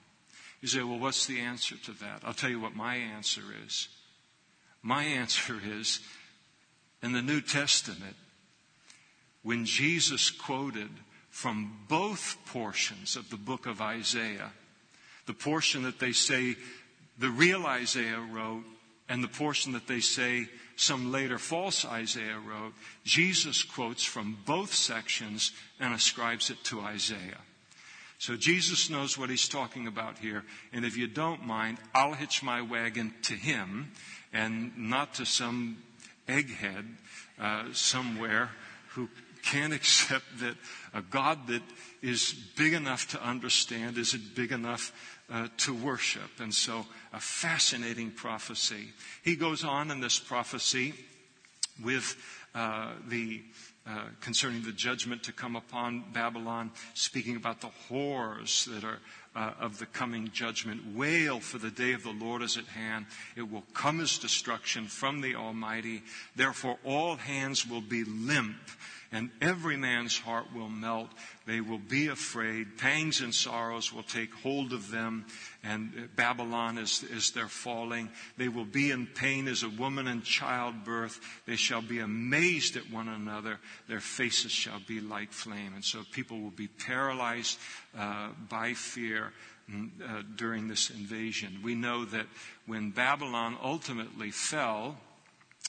You say, well, what's the answer to that? I'll tell you what my answer is. My *laughs* answer is in the New Testament, when Jesus quoted from both portions of the book of Isaiah, the portion that they say the real Isaiah wrote and the portion that they say some later false Isaiah wrote, Jesus quotes from both sections and ascribes it to Isaiah. So Jesus knows what he's talking about here. And if you don't mind, I'll hitch my wagon to him and not to some egghead uh, somewhere who can't *laughs* accept that a God that is big enough to understand isn't big enough uh, to worship. And so, a fascinating prophecy. He goes on in this prophecy with uh, the uh, concerning the judgment to come upon Babylon, speaking about the horrors that are uh, of the coming judgment. Wail, for the day of the Lord is at hand. It will come as destruction from the Almighty. Therefore, all hands will be limp and every man's heart will melt. They will be afraid. Pangs and sorrows will take hold of them, and Babylon is, is their falling. They will be in pain as a woman in childbirth. They shall be amazed at one another. Their faces shall be like flame. And so people will be paralyzed uh, by fear. Mm, uh, during this invasion. We know that when Babylon ultimately fell,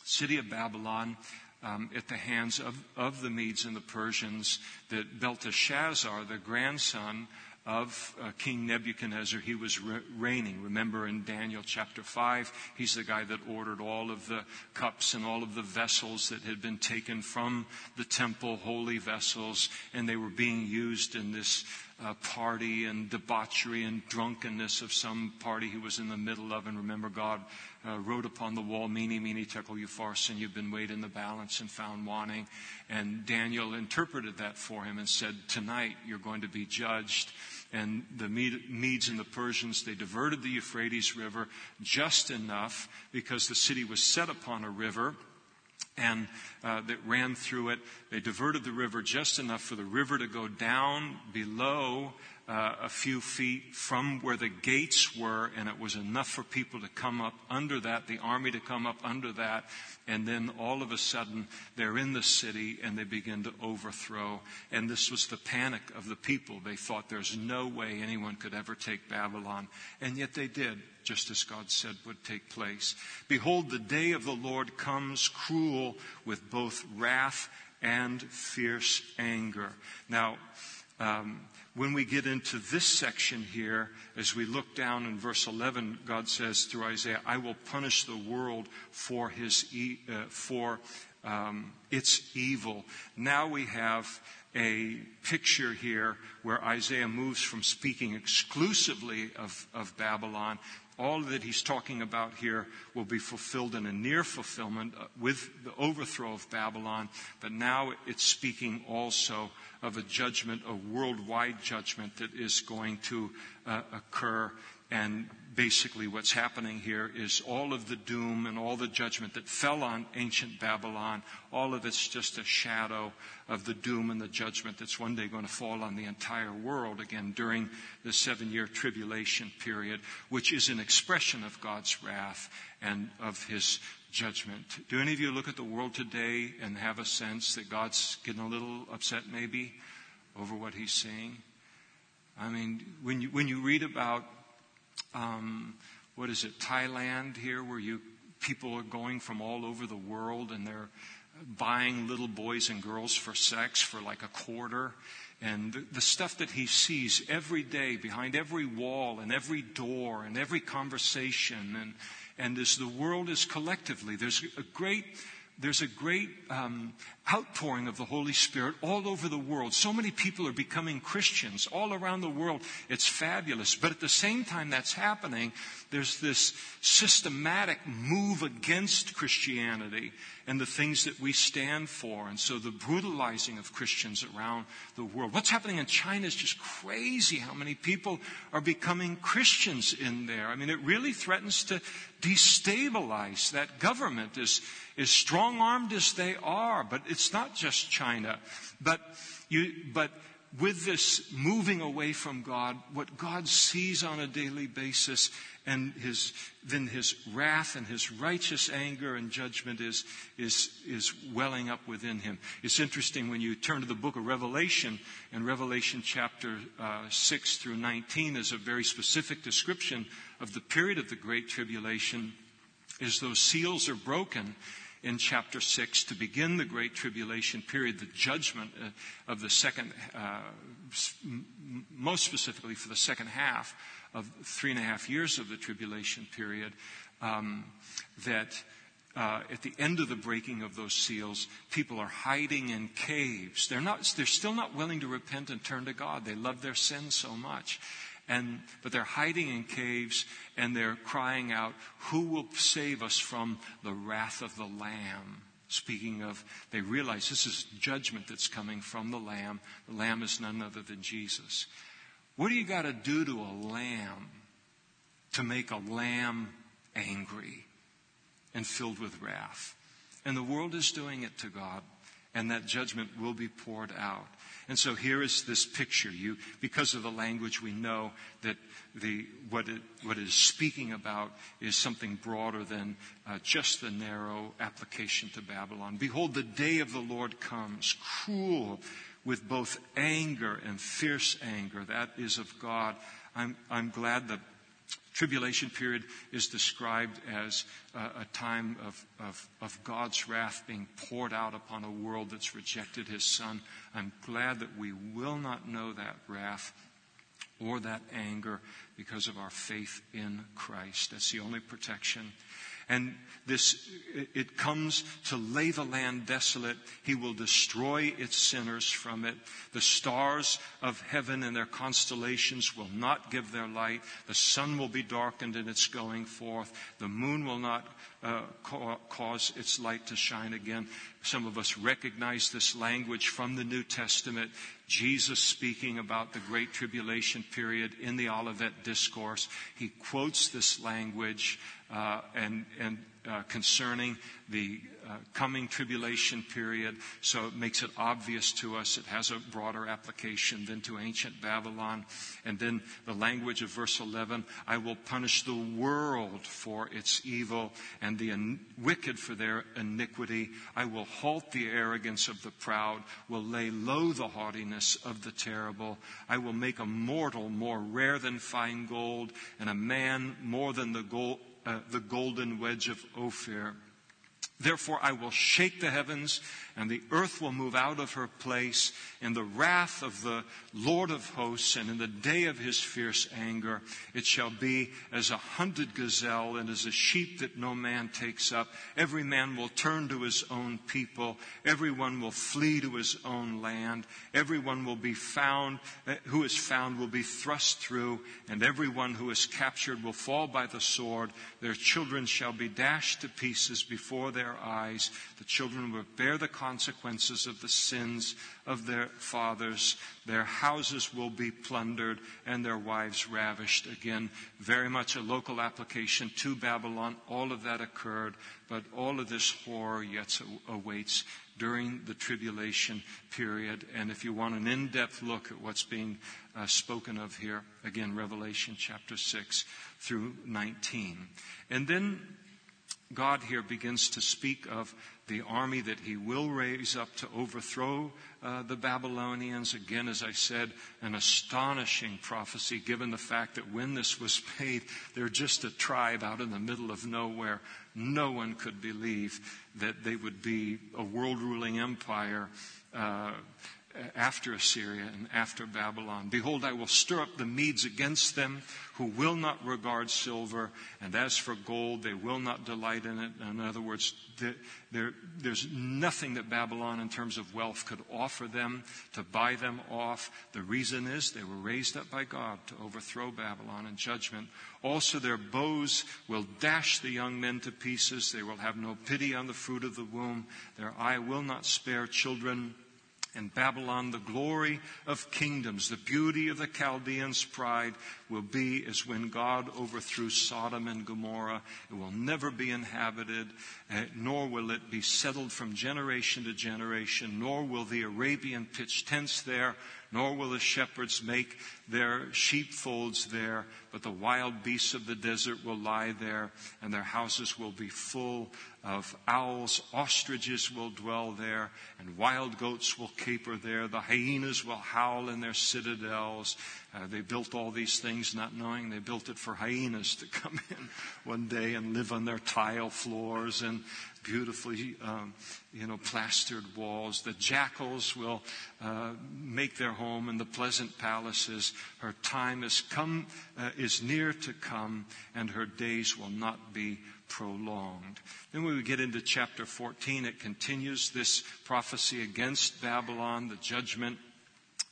city of Babylon um, at the hands of, of the Medes and the Persians that Belteshazzar, the grandson of uh, King Nebuchadnezzar, he was re- reigning. Remember in Daniel chapter 5, he's the guy that ordered all of the cups and all of the vessels that had been taken from the temple, holy vessels, and they were being used in this uh, party and debauchery and drunkenness of some party he was in the middle of. And remember, God uh, wrote upon the wall, Mene, mene, tekel upharsin, you've been weighed in the balance and found wanting. And Daniel interpreted that for him and said, tonight you're going to be judged. And the Medes and the Persians, they diverted the Euphrates River just enough because the city was set upon a river and uh, that ran through it. They diverted the river just enough for the river to go down below uh, a few feet from where the gates were, and it was enough for people to come up under that, the army to come up under that, and then all of a sudden they're in the city and they begin to overthrow. And this was the panic of the people. They thought there's no way anyone could ever take Babylon, and yet they did just as God said would take place. Behold, the day of the Lord comes cruel with both wrath and fierce anger. Now, um, when we get into this section here, as we look down in verse 11, God says through Isaiah, I will punish the world for, his e- uh, for um, its evil. Now we have a picture here where Isaiah moves from speaking exclusively of, of Babylon all that he's talking about here will be fulfilled in a near fulfillment uh, with the overthrow of Babylon, but now it's speaking also of a judgment, a worldwide judgment that is going to uh, occur. And basically what's happening here is all of the doom and all the judgment that fell on ancient Babylon, all of it's just a shadow of the doom and the judgment that's one day going to fall on the entire world again during the seven year tribulation period, which is an expression of God's wrath and of his judgment. Do any of you look at the world today and have a sense that God's getting a little upset maybe over what he's seeing? I mean, when you, when you read about um, what is it, Thailand here, where you people are going from all over the world and they're buying little boys and girls for sex for like a quarter. And the, the stuff that he sees every day behind every wall and every door and every conversation and, and as the world is collectively, there's a great there's a great um, outpouring of the Holy Spirit all over the world. So many people are becoming Christians all around the world. It's fabulous. But at the same time that's happening, there's this systematic move against Christianity and the things that we stand for. And so the brutalizing of Christians around the world. What's happening in China is just crazy how many people are becoming Christians in there. I mean, it really threatens to destabilize that government as, as strong armed as they are. But it's not just China. But you, but with this moving away from God, what God sees on a daily basis and his, then his wrath and his righteous anger and judgment is, is, is welling up within him. It's interesting when you turn to the book of Revelation, and Revelation chapter uh, 6 through 19 is a very specific description of the period of the Great Tribulation, as those seals are broken in chapter 6 to begin the Great Tribulation period, the judgment uh, of the second, uh, most specifically for the second half of three and a half years of the tribulation period, um, that uh, at the end of the breaking of those seals, people are hiding in caves. They're not. They're still not willing to repent and turn to God. They love their sin so much, and but they're hiding in caves and they're crying out, "Who will save us from the wrath of the Lamb?" Speaking of, they realize this is judgment that's coming from the Lamb. The Lamb is none other than Jesus. What do you got to do to a lamb to make a lamb angry and filled with wrath? And the world is doing it to God, and that judgment will be poured out. And so here is this picture. You, because of the language, we know that the, what, it, what it is speaking about is something broader than uh, just the narrow application to Babylon. Behold, the day of the Lord comes, cruel with both anger and fierce anger. That is of God. I'm, I'm glad the tribulation period is described as a, time of, of, of, God's wrath being poured out upon a world that's rejected his son. I'm glad that we will not know that wrath or that anger because of our faith in Christ. That's the only protection and this, it comes to lay the land desolate. He will destroy its sinners from it. The stars of heaven and their constellations will not give their light. The sun will be darkened in its going forth. The moon will not uh, ca- cause its light to shine again. Some of us recognize this language from the New Testament. Jesus speaking about the Great Tribulation period in the Olivet Discourse. He quotes this language uh, and, and uh, concerning the uh, coming tribulation period. So it makes it obvious to us. It has a broader application than to ancient Babylon. And then the language of verse 11 I will punish the world for its evil and the in- wicked for their iniquity. I will halt the arrogance of the proud, will lay low the haughtiness of the terrible. I will make a mortal more rare than fine gold, and a man more than the gold. Uh, the golden wedge of Ophir. Therefore, I will shake the heavens, and the earth will move out of her place in the wrath of the Lord of hosts, and in the day of his fierce anger. It shall be as a hunted gazelle, and as a sheep that no man takes up. Every man will turn to his own people. Everyone will flee to his own land. Everyone will be found, eh, who is found will be thrust through, and everyone who is captured will fall by the sword. Their children shall be dashed to pieces before their their eyes. The children will bear the consequences of the sins of their fathers. Their houses will be plundered and their wives ravished. Again, very much a local application to Babylon. All of that occurred, but all of this horror yet awaits during the tribulation period. And if you want an in depth look at what's being uh, spoken of here, again, Revelation chapter 6 through 19. And then God here begins to speak of the army that he will raise up to overthrow uh, the Babylonians. Again, as I said, an astonishing prophecy given the fact that when this was made, they're just a tribe out in the middle of nowhere. No one could believe that they would be a world ruling empire. Uh, after Assyria and after Babylon. Behold, I will stir up the Medes against them, who will not regard silver, and as for gold, they will not delight in it. In other words, there, there, there's nothing that Babylon, in terms of wealth, could offer them to buy them off. The reason is they were raised up by God to overthrow Babylon in judgment. Also, their bows will dash the young men to pieces. They will have no pity on the fruit of the womb. Their eye will not spare children and Babylon, the glory of kingdoms, the beauty of the Chaldeans' pride will be as when God overthrew Sodom and Gomorrah. It will never be inhabited, uh, nor will it be settled from generation to generation, nor will the Arabian pitch tents there, nor will the shepherds make their sheepfolds there, but the wild beasts of the desert will lie there, and their houses will be full of owls. Ostriches will dwell there, and wild goats will caper there. The hyenas will howl in their citadels. Uh, they built all these things not knowing they built it for hyenas to *laughs* come in one day and live on their tile floors and beautifully, um, you know, plastered walls. The jackals will uh, make their home in the pleasant palaces. Her time is come, uh, is near to come, and her days will not be prolonged. Then when we get into chapter 14, it continues this prophecy against Babylon, the judgment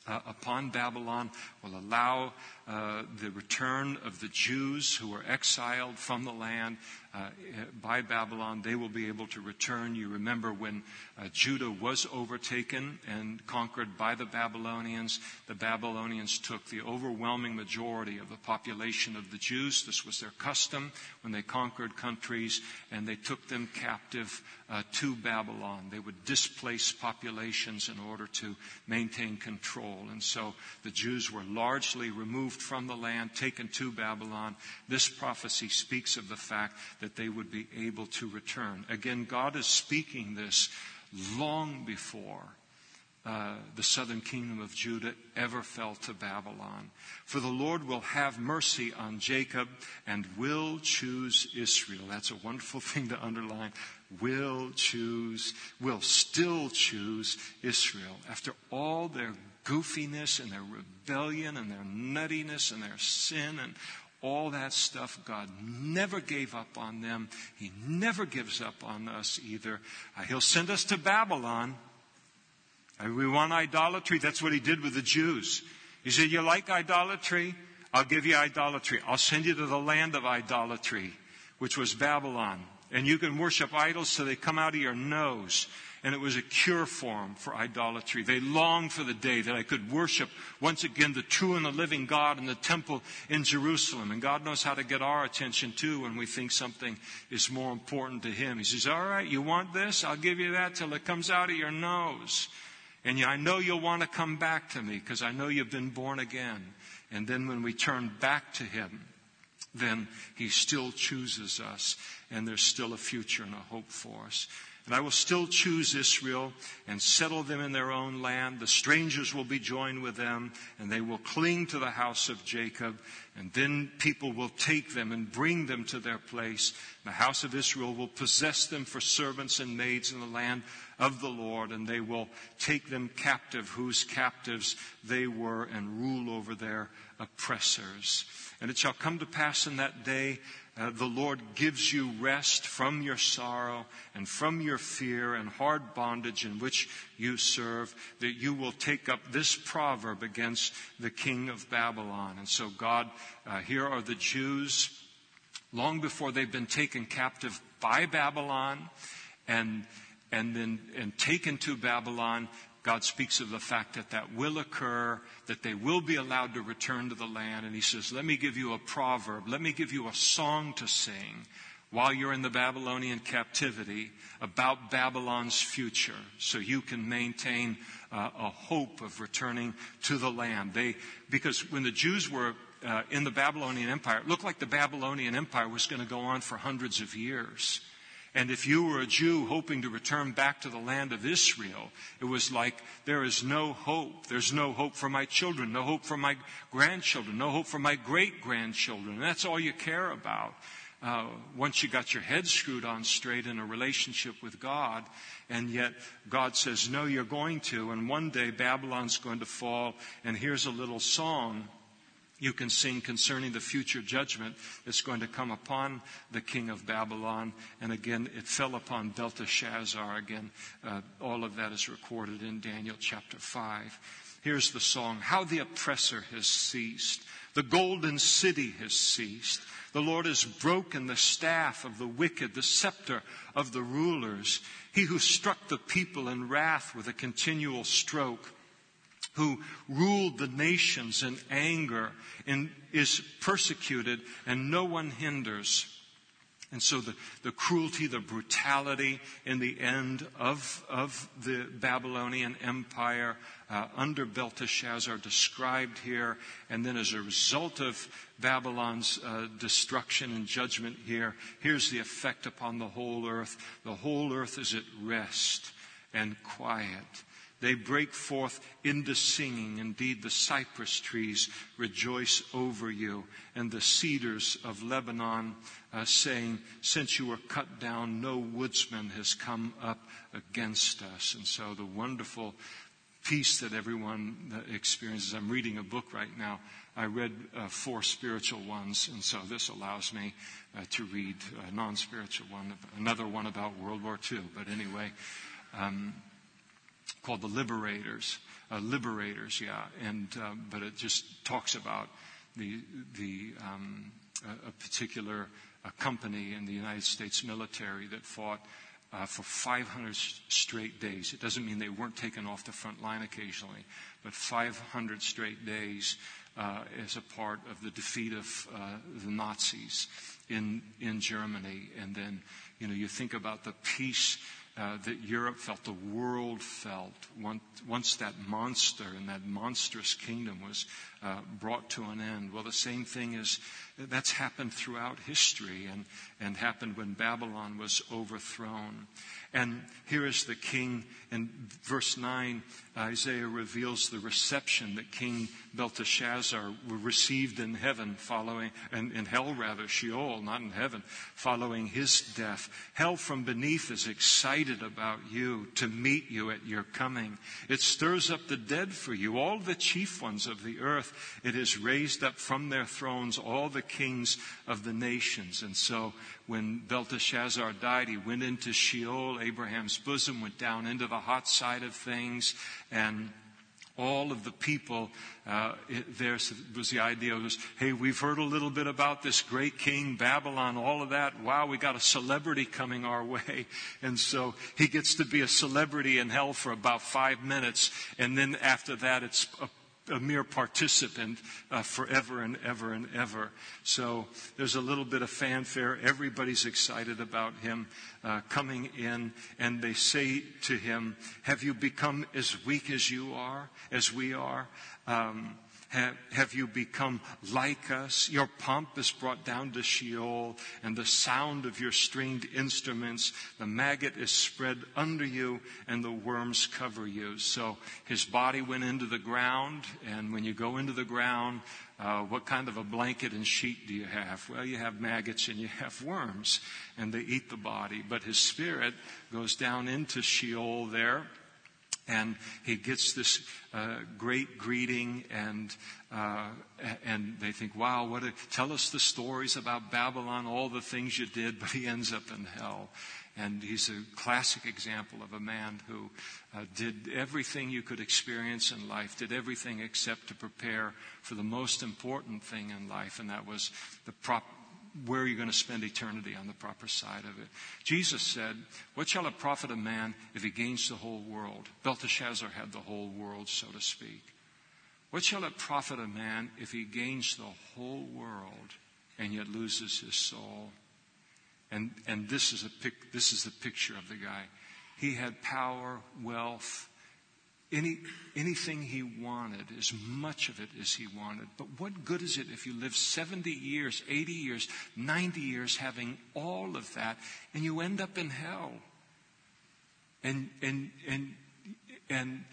uh, upon Babylon will allow uh, the return of the Jews who were exiled from the land uh, by Babylon. They will be able to return. You remember when uh, Judah was overtaken and conquered by the Babylonians, the Babylonians took the overwhelming majority of the population of the Jews. This was their custom when they conquered countries, and they took them captive uh, to Babylon. They would displace populations in order to maintain control. And so the Jews were largely removed from the land, taken to Babylon. This prophecy speaks of the fact that they would be able to return. Again, God is speaking this long before uh, the southern kingdom of Judah ever fell to Babylon. For the Lord will have mercy on Jacob and will choose Israel. That's a wonderful *laughs* thing to underline. Will choose, will still choose Israel. After all their goofiness and their rebellion and their nuttiness and their sin and all that stuff, God never gave up on them. He never gives up on us either. Uh, he'll send us to Babylon. Uh, we want idolatry. That's what he did with the Jews. He said, You like idolatry? I'll give you idolatry. I'll send you to the land of idolatry, which was Babylon. And you can worship idols till they come out of your nose and it was a cure for them for idolatry. They longed for the day that I could worship once again the true and the living God in the temple in Jerusalem. And God knows how to get our attention too when we think something is more important to Him. He says, All right, you want this? I'll give you that till it comes out of your nose. And I know you'll want to come back to me because I know you've been born again. And then when we turn back to Him, then He still chooses us, and there's still a future and a hope for us. And I will still choose Israel and settle them in their own land. The strangers will be joined with them, and they will cling to the house of Jacob. And then people will take them and bring them to their place. The house of Israel will possess them for servants and maids in the land of the Lord, and they will take them captive, whose captives they were, and rule over their oppressors. And it shall come to pass in that day uh, the Lord gives you rest from your sorrow and from your fear and hard bondage in which you serve, that you will take up this proverb against the king of Babylon. And so, God, uh, here are the Jews long before they've been taken captive by Babylon and, and then and taken to Babylon. God speaks of the fact that that will occur, that they will be allowed to return to the land. And he says, let me give you a proverb. Let me give you a song to sing while you're in the Babylonian captivity about Babylon's future so you can maintain uh, a hope of returning to the land. They, because when the Jews were uh, in the Babylonian Empire, it looked like the Babylonian Empire was going to go on for hundreds of years. And if you were a Jew hoping to return back to the land of Israel, it was like, there is no hope. There's no hope for my children, no hope for my grandchildren, no hope for my great grandchildren. And that's all you care about. Uh, once you got your head screwed on straight in a relationship with God, and yet God says, no, you're going to, and one day Babylon's going to fall, and here's a little song you can sing concerning the future judgment that's going to come upon the king of Babylon. And again, it fell upon Belteshazzar. Again, uh, all of that is recorded in Daniel chapter 5. Here's the song How the oppressor has ceased, the golden city has ceased. The Lord has broken the staff of the wicked, the scepter of the rulers. He who struck the people in wrath with a continual stroke who ruled the nations in anger and is persecuted and no one hinders. And so the, the cruelty, the brutality in the end of, of the Babylonian Empire uh, under Belteshazzar described here. And then as a result of Babylon's uh, destruction and judgment here, here's the effect upon the whole earth. The whole earth is at rest and quiet. They break forth into singing. Indeed, the cypress trees rejoice over you, and the cedars of Lebanon, uh, saying, Since you were cut down, no woodsman has come up against us. And so the wonderful peace that everyone uh, experiences. I'm reading a book right now. I read uh, four spiritual ones, and so this allows me uh, to read a non spiritual one, another one about World War II. But anyway, um, called The Liberators. Uh, Liberators, yeah. And, uh, but it just talks about the, the, um, a, a, particular a company in the United States military that fought uh, for 500 straight days. It doesn't mean they weren't taken off the front line occasionally, but 500 straight days uh, as a part of the defeat of uh, the Nazis in in Germany. And then, you know, you think about the peace uh, that Europe felt, the world felt, once, once that monster and that monstrous kingdom was uh, brought to an end. Well, the same thing is that's happened throughout history and, and happened when Babylon was overthrown. And here is the king. In verse 9, uh, Isaiah reveals the reception that King Belteshazzar received in heaven following, in, in hell rather, Sheol, not in heaven, following his death. Hell from beneath is excited about you to meet you at your coming. It stirs up the dead for you, all the chief ones of the earth. It has raised up from their thrones all the kings of the nations. And so when Belteshazzar died, he went into Sheol, Abraham's bosom, went down into the hot side of things, and all of the people uh, there was the idea was hey we've heard a little bit about this great king babylon all of that. Wow we got a celebrity coming our *laughs* way. And so he gets to be a celebrity in hell for about five minutes and then after that it's a mere participant uh, forever and ever and ever. So there's a little bit of fanfare. Everybody's excited about him uh, coming in, and they say to him, "Have you become as weak as you are, as we are?" Um, have, have you become like us? Your pomp is brought down to Sheol, and the sound of your stringed instruments, the maggot is spread under you, and the worms cover you. So his body went into the ground, and when you go into the ground, uh, what kind of a blanket and sheet do you have? Well, you have maggots and you have worms, and they eat the body. But his spirit goes down into Sheol there, and he gets this uh, great greeting and uh, and they think wow what a, tell us the stories about babylon all the things you did *laughs* but he ends up in hell. And he's a classic example of a man who uh, did everything you could experience in life did everything except to prepare for the most important thing in life and that was the prop where are you going to spend eternity on the proper side of it? Jesus said, What shall it profit a man if he gains the whole world? Belteshazzar had the whole world, so to speak. What shall it profit a man if he gains the whole world and yet loses his soul? And, and this, is a pic, this is the picture of the guy. He had power, wealth, any, anything he wanted, as much of it as he wanted. But what good is it if you live 70 years, 80 years, 90 years having all of that and you end up in hell? And, and, and, and,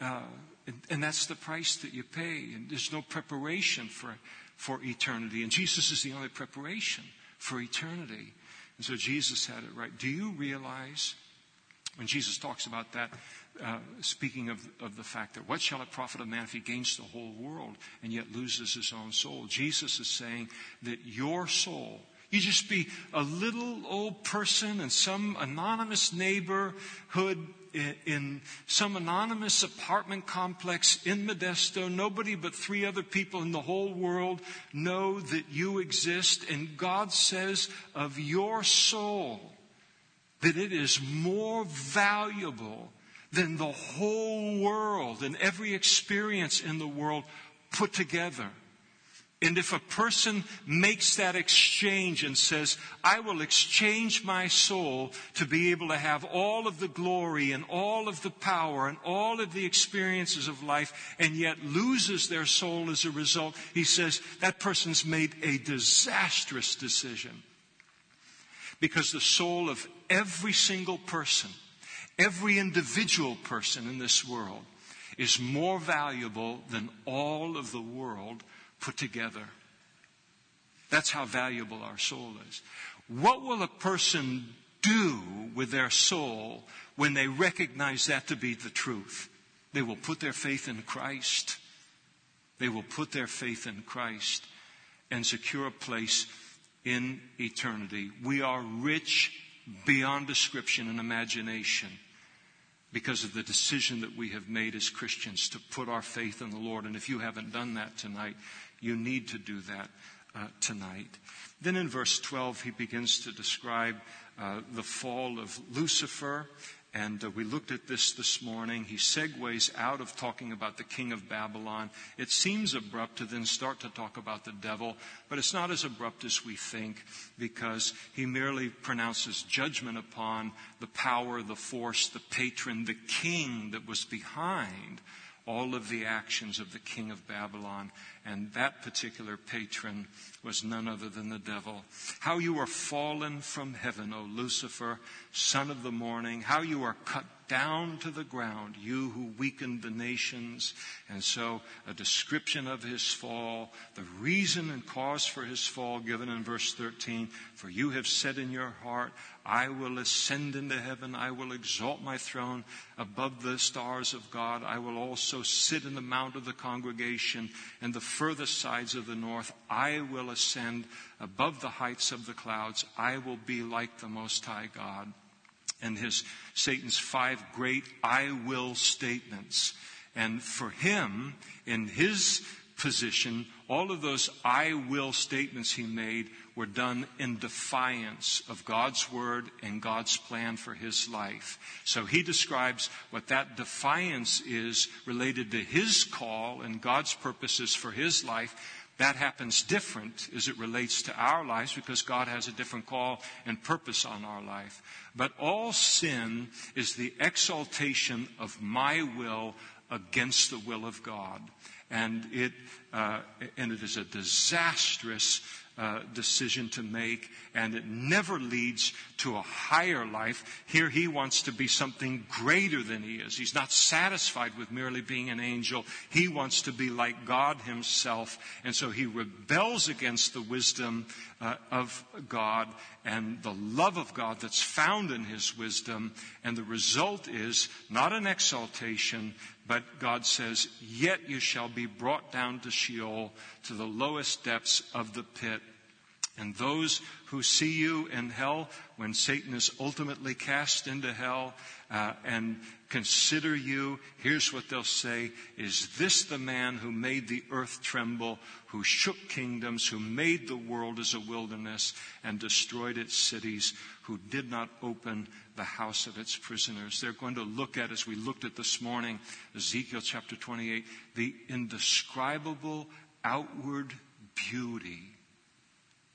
uh, and, and that's the price that you pay. And there's no preparation for, for eternity. And Jesus is the only preparation for eternity. And so Jesus had it right. Do you realize when Jesus talks about that, uh, speaking of, of the fact that what shall it profit a man if he gains the whole world and yet loses his own soul? Jesus is saying that your soul, you just be a little old person in some anonymous neighborhood in some anonymous apartment complex in Modesto. Nobody but three other people in the whole world know that you exist. And God says of your soul that it is more valuable than the whole world and every experience in the world put together. And if a person makes that exchange and says, I will exchange my soul to be able to have all of the glory and all of the power and all of the experiences of life and yet loses their soul as a result, he says that person's made a disastrous decision. Because the soul of every single person, every individual person in this world is more valuable than all of the world put together. That's how valuable our soul is. What will a person do with their soul when they recognize that to be the truth? They will put their faith in Christ. They will put their faith in Christ and secure a place in eternity. We are rich beyond description and imagination because of the decision that we have made as Christians to put our faith in the Lord. And if you haven't done that tonight, you need to do that uh, tonight. Then in verse 12, he begins to describe uh, the fall of Lucifer. And uh, we looked at this this morning. He segues out of talking about the king of Babylon. It seems abrupt to then start to talk about the devil, but it's not as abrupt as we think because he merely pronounces judgment upon the power, the force, the patron, the king that was behind all of the actions of the king of Babylon. And that particular patron was none other than the devil. How you are fallen from heaven, O Lucifer, son of the morning. How you are cut down to the ground, you who weakened the nations. And so a description of his fall, the reason and cause for his fall given in verse 13. For you have said in your heart, I will ascend into heaven. I will exalt my throne above the stars of God. I will also sit in the mount of the congregation and the furthest sides of the north. I will ascend above the heights of the clouds. I will be like the Most High God. And his Satan's five great I will statements. And for him, in his position, all of those I will statements he made were done in defiance of God's word and God's plan for his life. So he describes what that defiance is related to his call and God's purposes for his life. That happens different as it relates to our lives because God has a different call and purpose on our life. But all sin is the exaltation of my will against the will of God. And it, uh, and it is a disastrous uh, decision to make, and it never leads to a higher life. Here he wants to be something greater than he is. He's not satisfied with merely being an angel. He wants to be like God himself, and so he rebels against the wisdom uh, of God and the love of God that's found in his wisdom, and the result is not an exaltation, but God says, Yet you shall be brought down to Sheol, to the lowest depths of the pit. And those who see you in hell, when Satan is ultimately cast into hell uh, and consider you, here's what they'll say Is this the man who made the earth tremble, who shook kingdoms, who made the world as a wilderness and destroyed its cities, who did not open the house of its prisoners? They're going to look at, as we looked at this morning, Ezekiel chapter 28, the indescribable outward beauty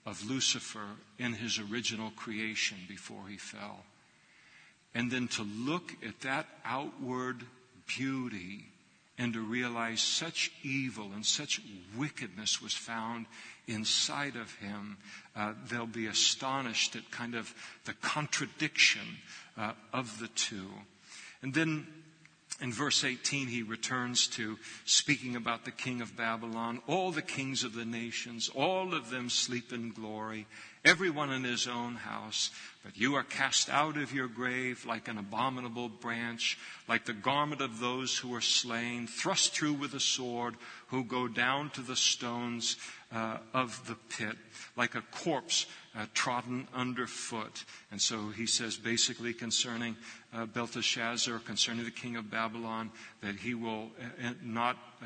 of Lucifer in his original creation before he fell. And then to look at that outward beauty and to realize such evil and such wickedness was found inside of him, uh, they'll be astonished at kind of the contradiction uh, of the two. And then in verse 18, he returns to speaking about the king of Babylon. All the kings of the nations, all of them sleep in glory, everyone in his own house. But you are cast out of your grave like an abominable branch, like the garment of those who are slain, thrust through with a sword, who go down to the stones uh, of the pit, like a corpse uh, trodden underfoot. And so he says basically concerning uh, Belteshazzar, concerning the king of Babylon, that he will uh, uh not uh,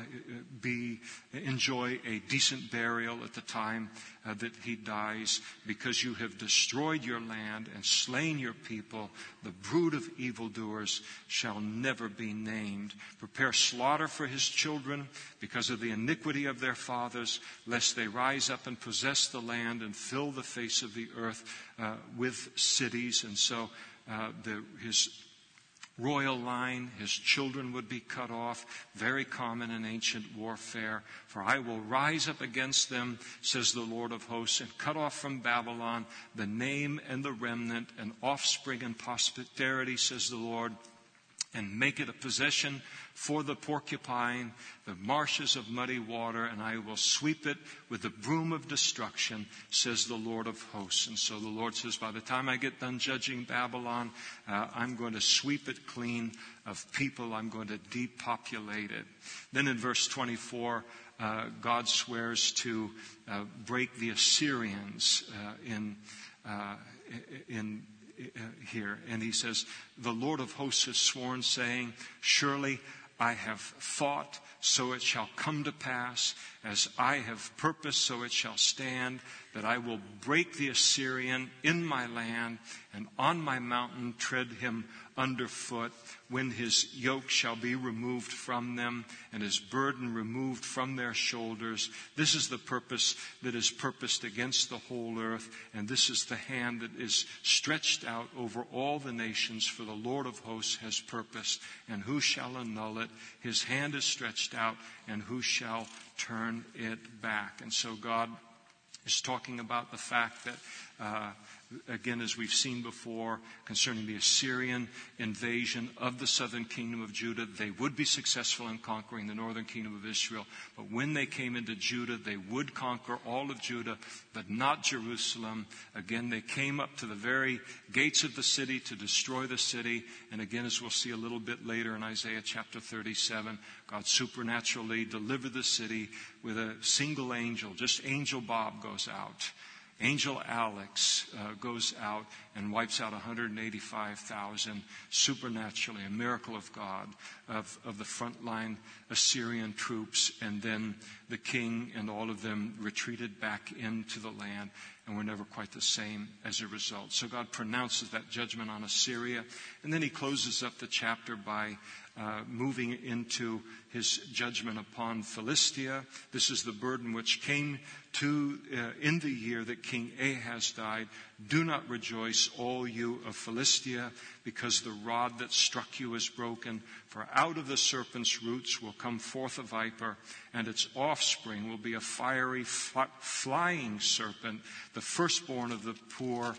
be, enjoy a decent burial at the time uh, that he dies because you have destroyed your land and slain your people. The brood of evildoers shall never be named. Prepare slaughter for his children because of the iniquity of their fathers, lest they rise up and possess the land and fill the face of the earth uh, with cities. And so uh, the, his royal line, his children would be cut off, very common in ancient warfare. For I will rise up against them, says the Lord of hosts, and cut off from Babylon the name and the remnant and offspring and posterity, says the Lord, and make it a possession for the porcupine, the marshes of muddy water, and I will sweep it with the broom of destruction, says the Lord of hosts. And so the Lord says, by the time I get done judging Babylon, uh, I'm going to sweep it clean of people. I'm going to depopulate it. Then in verse 24, uh, God swears to uh, break the Assyrians uh, in, uh, in Uh, here. And he says, The Lord of hosts has sworn, saying, Surely I have fought, so it shall come to pass. As I have purposed, so it shall stand, that I will break the Assyrian in my land, and on my mountain tread him underfoot, when his yoke shall be removed from them, and his burden removed from their shoulders. This is the purpose that is purposed against the whole earth, and this is the hand that is stretched out over all the nations, for the Lord of hosts has purposed, and who shall annul it? His hand is stretched out, and who shall turn it back? And so God is talking about the fact that uh, again, as we've seen before, concerning the Assyrian invasion of the southern kingdom of Judah. They would be successful in conquering the northern kingdom of Israel, but when they came into Judah, they would conquer all of Judah, but not Jerusalem. Again, they came up to the very gates of the city to destroy the city. And again, as we'll see a little bit later in Isaiah chapter 37, God supernaturally delivered the city with a single angel. Just angel Bob goes out Angel Alex uh, goes out and wipes out 185,000 supernaturally, a miracle of God, of, of the frontline Assyrian troops. And then the king and all of them retreated back into the land and were never quite the same as a result. So God pronounces that judgment on Assyria. And then he closes up the chapter by uh, moving into his judgment upon Philistia. This is the burden which came to uh, in the year that King Ahaz died. Do not rejoice, all you of Philistia, because the rod that struck you is broken. For out of the serpent's roots will come forth a viper, and its offspring will be a fiery flying serpent, the firstborn of the poor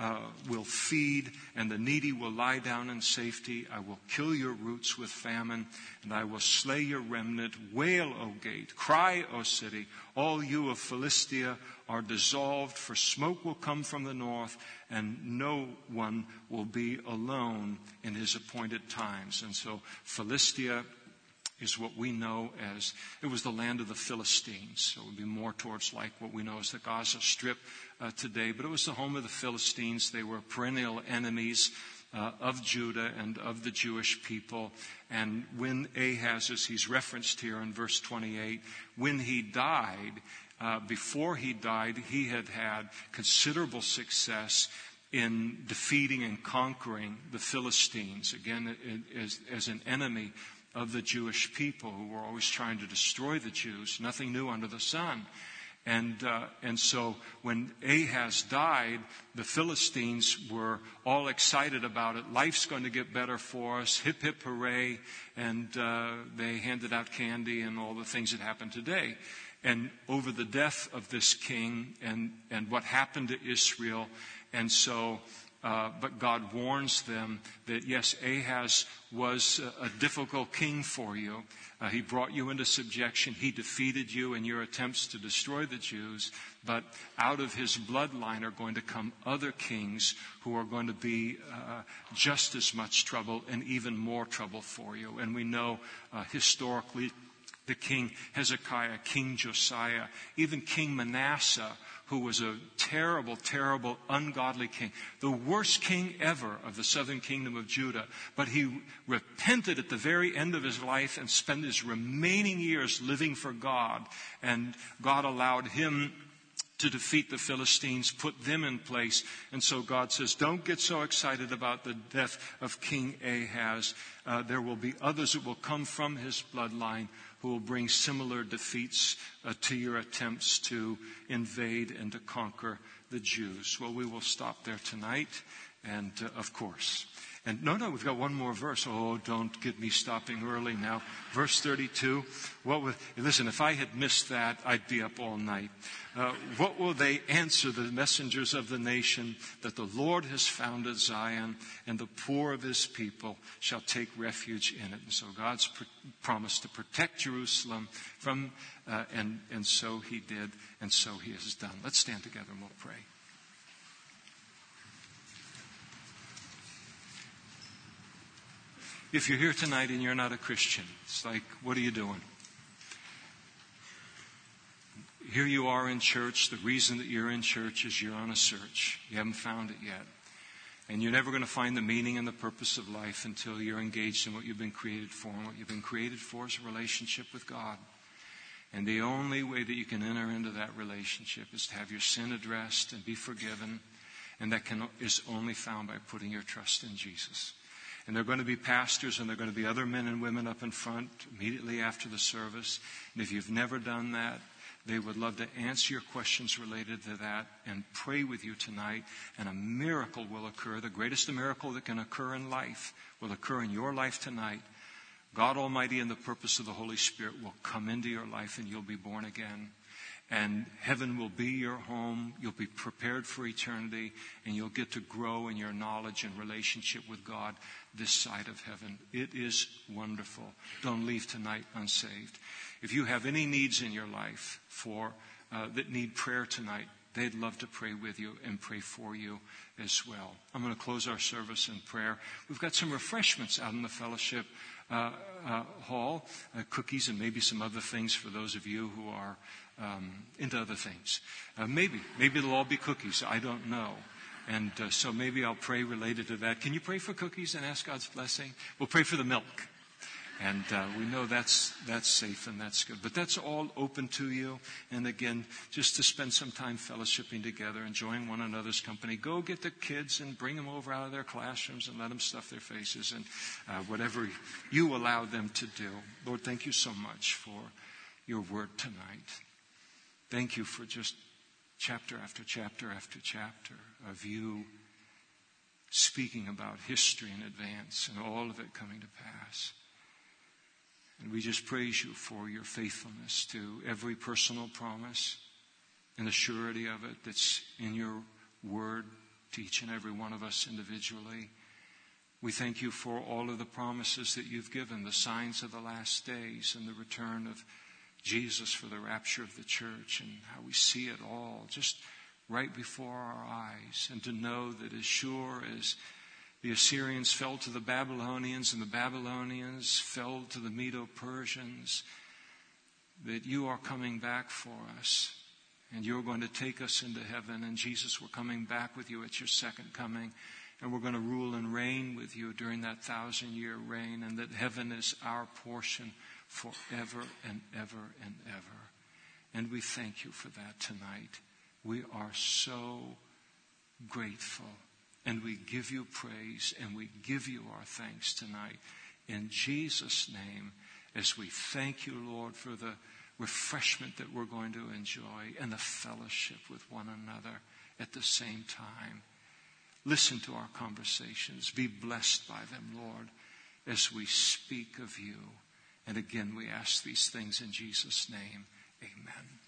uh, will feed, and the needy will lie down in safety. I will kill your roots with famine, and I will slay your remnant. Wail, O gate. Cry, O city. All you of Philistia are dissolved, for smoke will come from the north, and no one will be alone in his appointed times. And so Philistia is what we know as, it was the land of the Philistines. So it would be more towards like what we know as the Gaza Strip uh, today. But it was the home of the Philistines. They were perennial enemies uh, of Judah and of the Jewish people. And when Ahaz, as he's referenced here in verse 28, when he died, uh, before he died, he had had considerable success in defeating and conquering the Philistines, again, as, as an enemy of the Jewish people who were always trying to destroy the Jews. Nothing new under the sun. And, uh, and so when Ahaz died, the Philistines were all excited about it. Life's going to get better for us. Hip, hip, hooray. And uh, they handed out candy and all the things that happen today. And over the death of this king and, and what happened to Israel, and so uh, but God warns them that yes, Ahaz was a, a difficult king for you. Uh, he brought you into subjection. He defeated you in your attempts to destroy the Jews. But out of his bloodline are going to come other kings who are going to be uh, just as much trouble and even more trouble for you. And we know uh, historically the king Hezekiah, King Josiah, even King Manasseh who was a terrible, terrible, ungodly king, the worst king ever of the southern kingdom of Judah. But he repented at the very end of his life and spent his remaining years living for God. And God allowed him to defeat the Philistines, put them in place. And so God says, don't get so excited about the death of King Ahaz. Uh, there will be others that will come from his bloodline will bring similar defeats uh, to your attempts to invade and to conquer the Jews. Well, we will stop there tonight. And uh, of course, and no, no, we've got one more verse. Oh, don't get me stopping early now. Verse 32. What would, listen, if I had missed that, I'd be up all night. Uh, what will they answer the messengers of the nation that the Lord has founded Zion and the poor of his people shall take refuge in it? And so God's pr- to protect Jerusalem from, uh, and, and so he did, and so he has done. Let's stand together and we'll pray. If you're here tonight and you're not a Christian, it's like, what are you doing? Here you are in church. The reason that you're in church is you're on a search. You haven't found it yet. And you're never going to find the meaning and the purpose of life until you're engaged in what you've been created for. And what you've been created for is a relationship with God. And the only way that you can enter into that relationship is to have your sin addressed and be forgiven. And that can, is only found by putting your trust in Jesus. And there are going to be pastors and there are going to be other men and women up in front immediately after the service. And if you've never done that, they would love to answer your questions related to that and pray with you tonight. And a miracle will occur. The greatest miracle that can occur in life will occur in your life tonight. God Almighty and the purpose of the Holy Spirit will come into your life and you'll be born again and heaven will be your home. You'll be prepared for eternity, and you'll get to grow in your knowledge and relationship with God this side of heaven. It is wonderful. Don't leave tonight unsaved. If you have any needs in your life for uh, that need prayer tonight, they'd love to pray with you and pray for you as well. I'm going to close our service in prayer. We've got some refreshments out in the fellowship uh, uh, hall, uh, cookies, and maybe some other things for those of you who are um, into other things. Uh, maybe, maybe it'll all be cookies. I don't know. And uh, so maybe I'll pray related to that. Can you pray for cookies and ask God's blessing? We'll pray for the milk. And uh, we know that's, that's safe and that's good. But that's all open to you. And again, just to spend some time fellowshipping together, enjoying one another's company. Go get the kids and bring them over out of their classrooms and let them stuff their faces and uh, whatever you allow them to do. Lord, thank you so much for your word tonight. Thank you for just chapter after chapter after chapter of you speaking about history in advance and all of it coming to pass. And we just praise you for your faithfulness to every personal promise and the surety of it that's in your word to each and every one of us individually. We thank you for all of the promises that you've given, the signs of the last days and the return of Jesus for the rapture of the church and how we see it all just right before our eyes. And to know that as sure as The Assyrians fell to the Babylonians, and the Babylonians fell to the Medo Persians. That you are coming back for us, and you're going to take us into heaven. And Jesus, we're coming back with you at your second coming, and we're going to rule and reign with you during that thousand year reign, and that heaven is our portion forever and ever and ever. And we thank you for that tonight. We are so grateful. And we give you praise and we give you our thanks tonight. In Jesus' name, as we thank you, Lord, for the refreshment that we're going to enjoy and the fellowship with one another at the same time. Listen to our conversations. Be blessed by them, Lord, as we speak of you. And again, we ask these things in Jesus' name. Amen.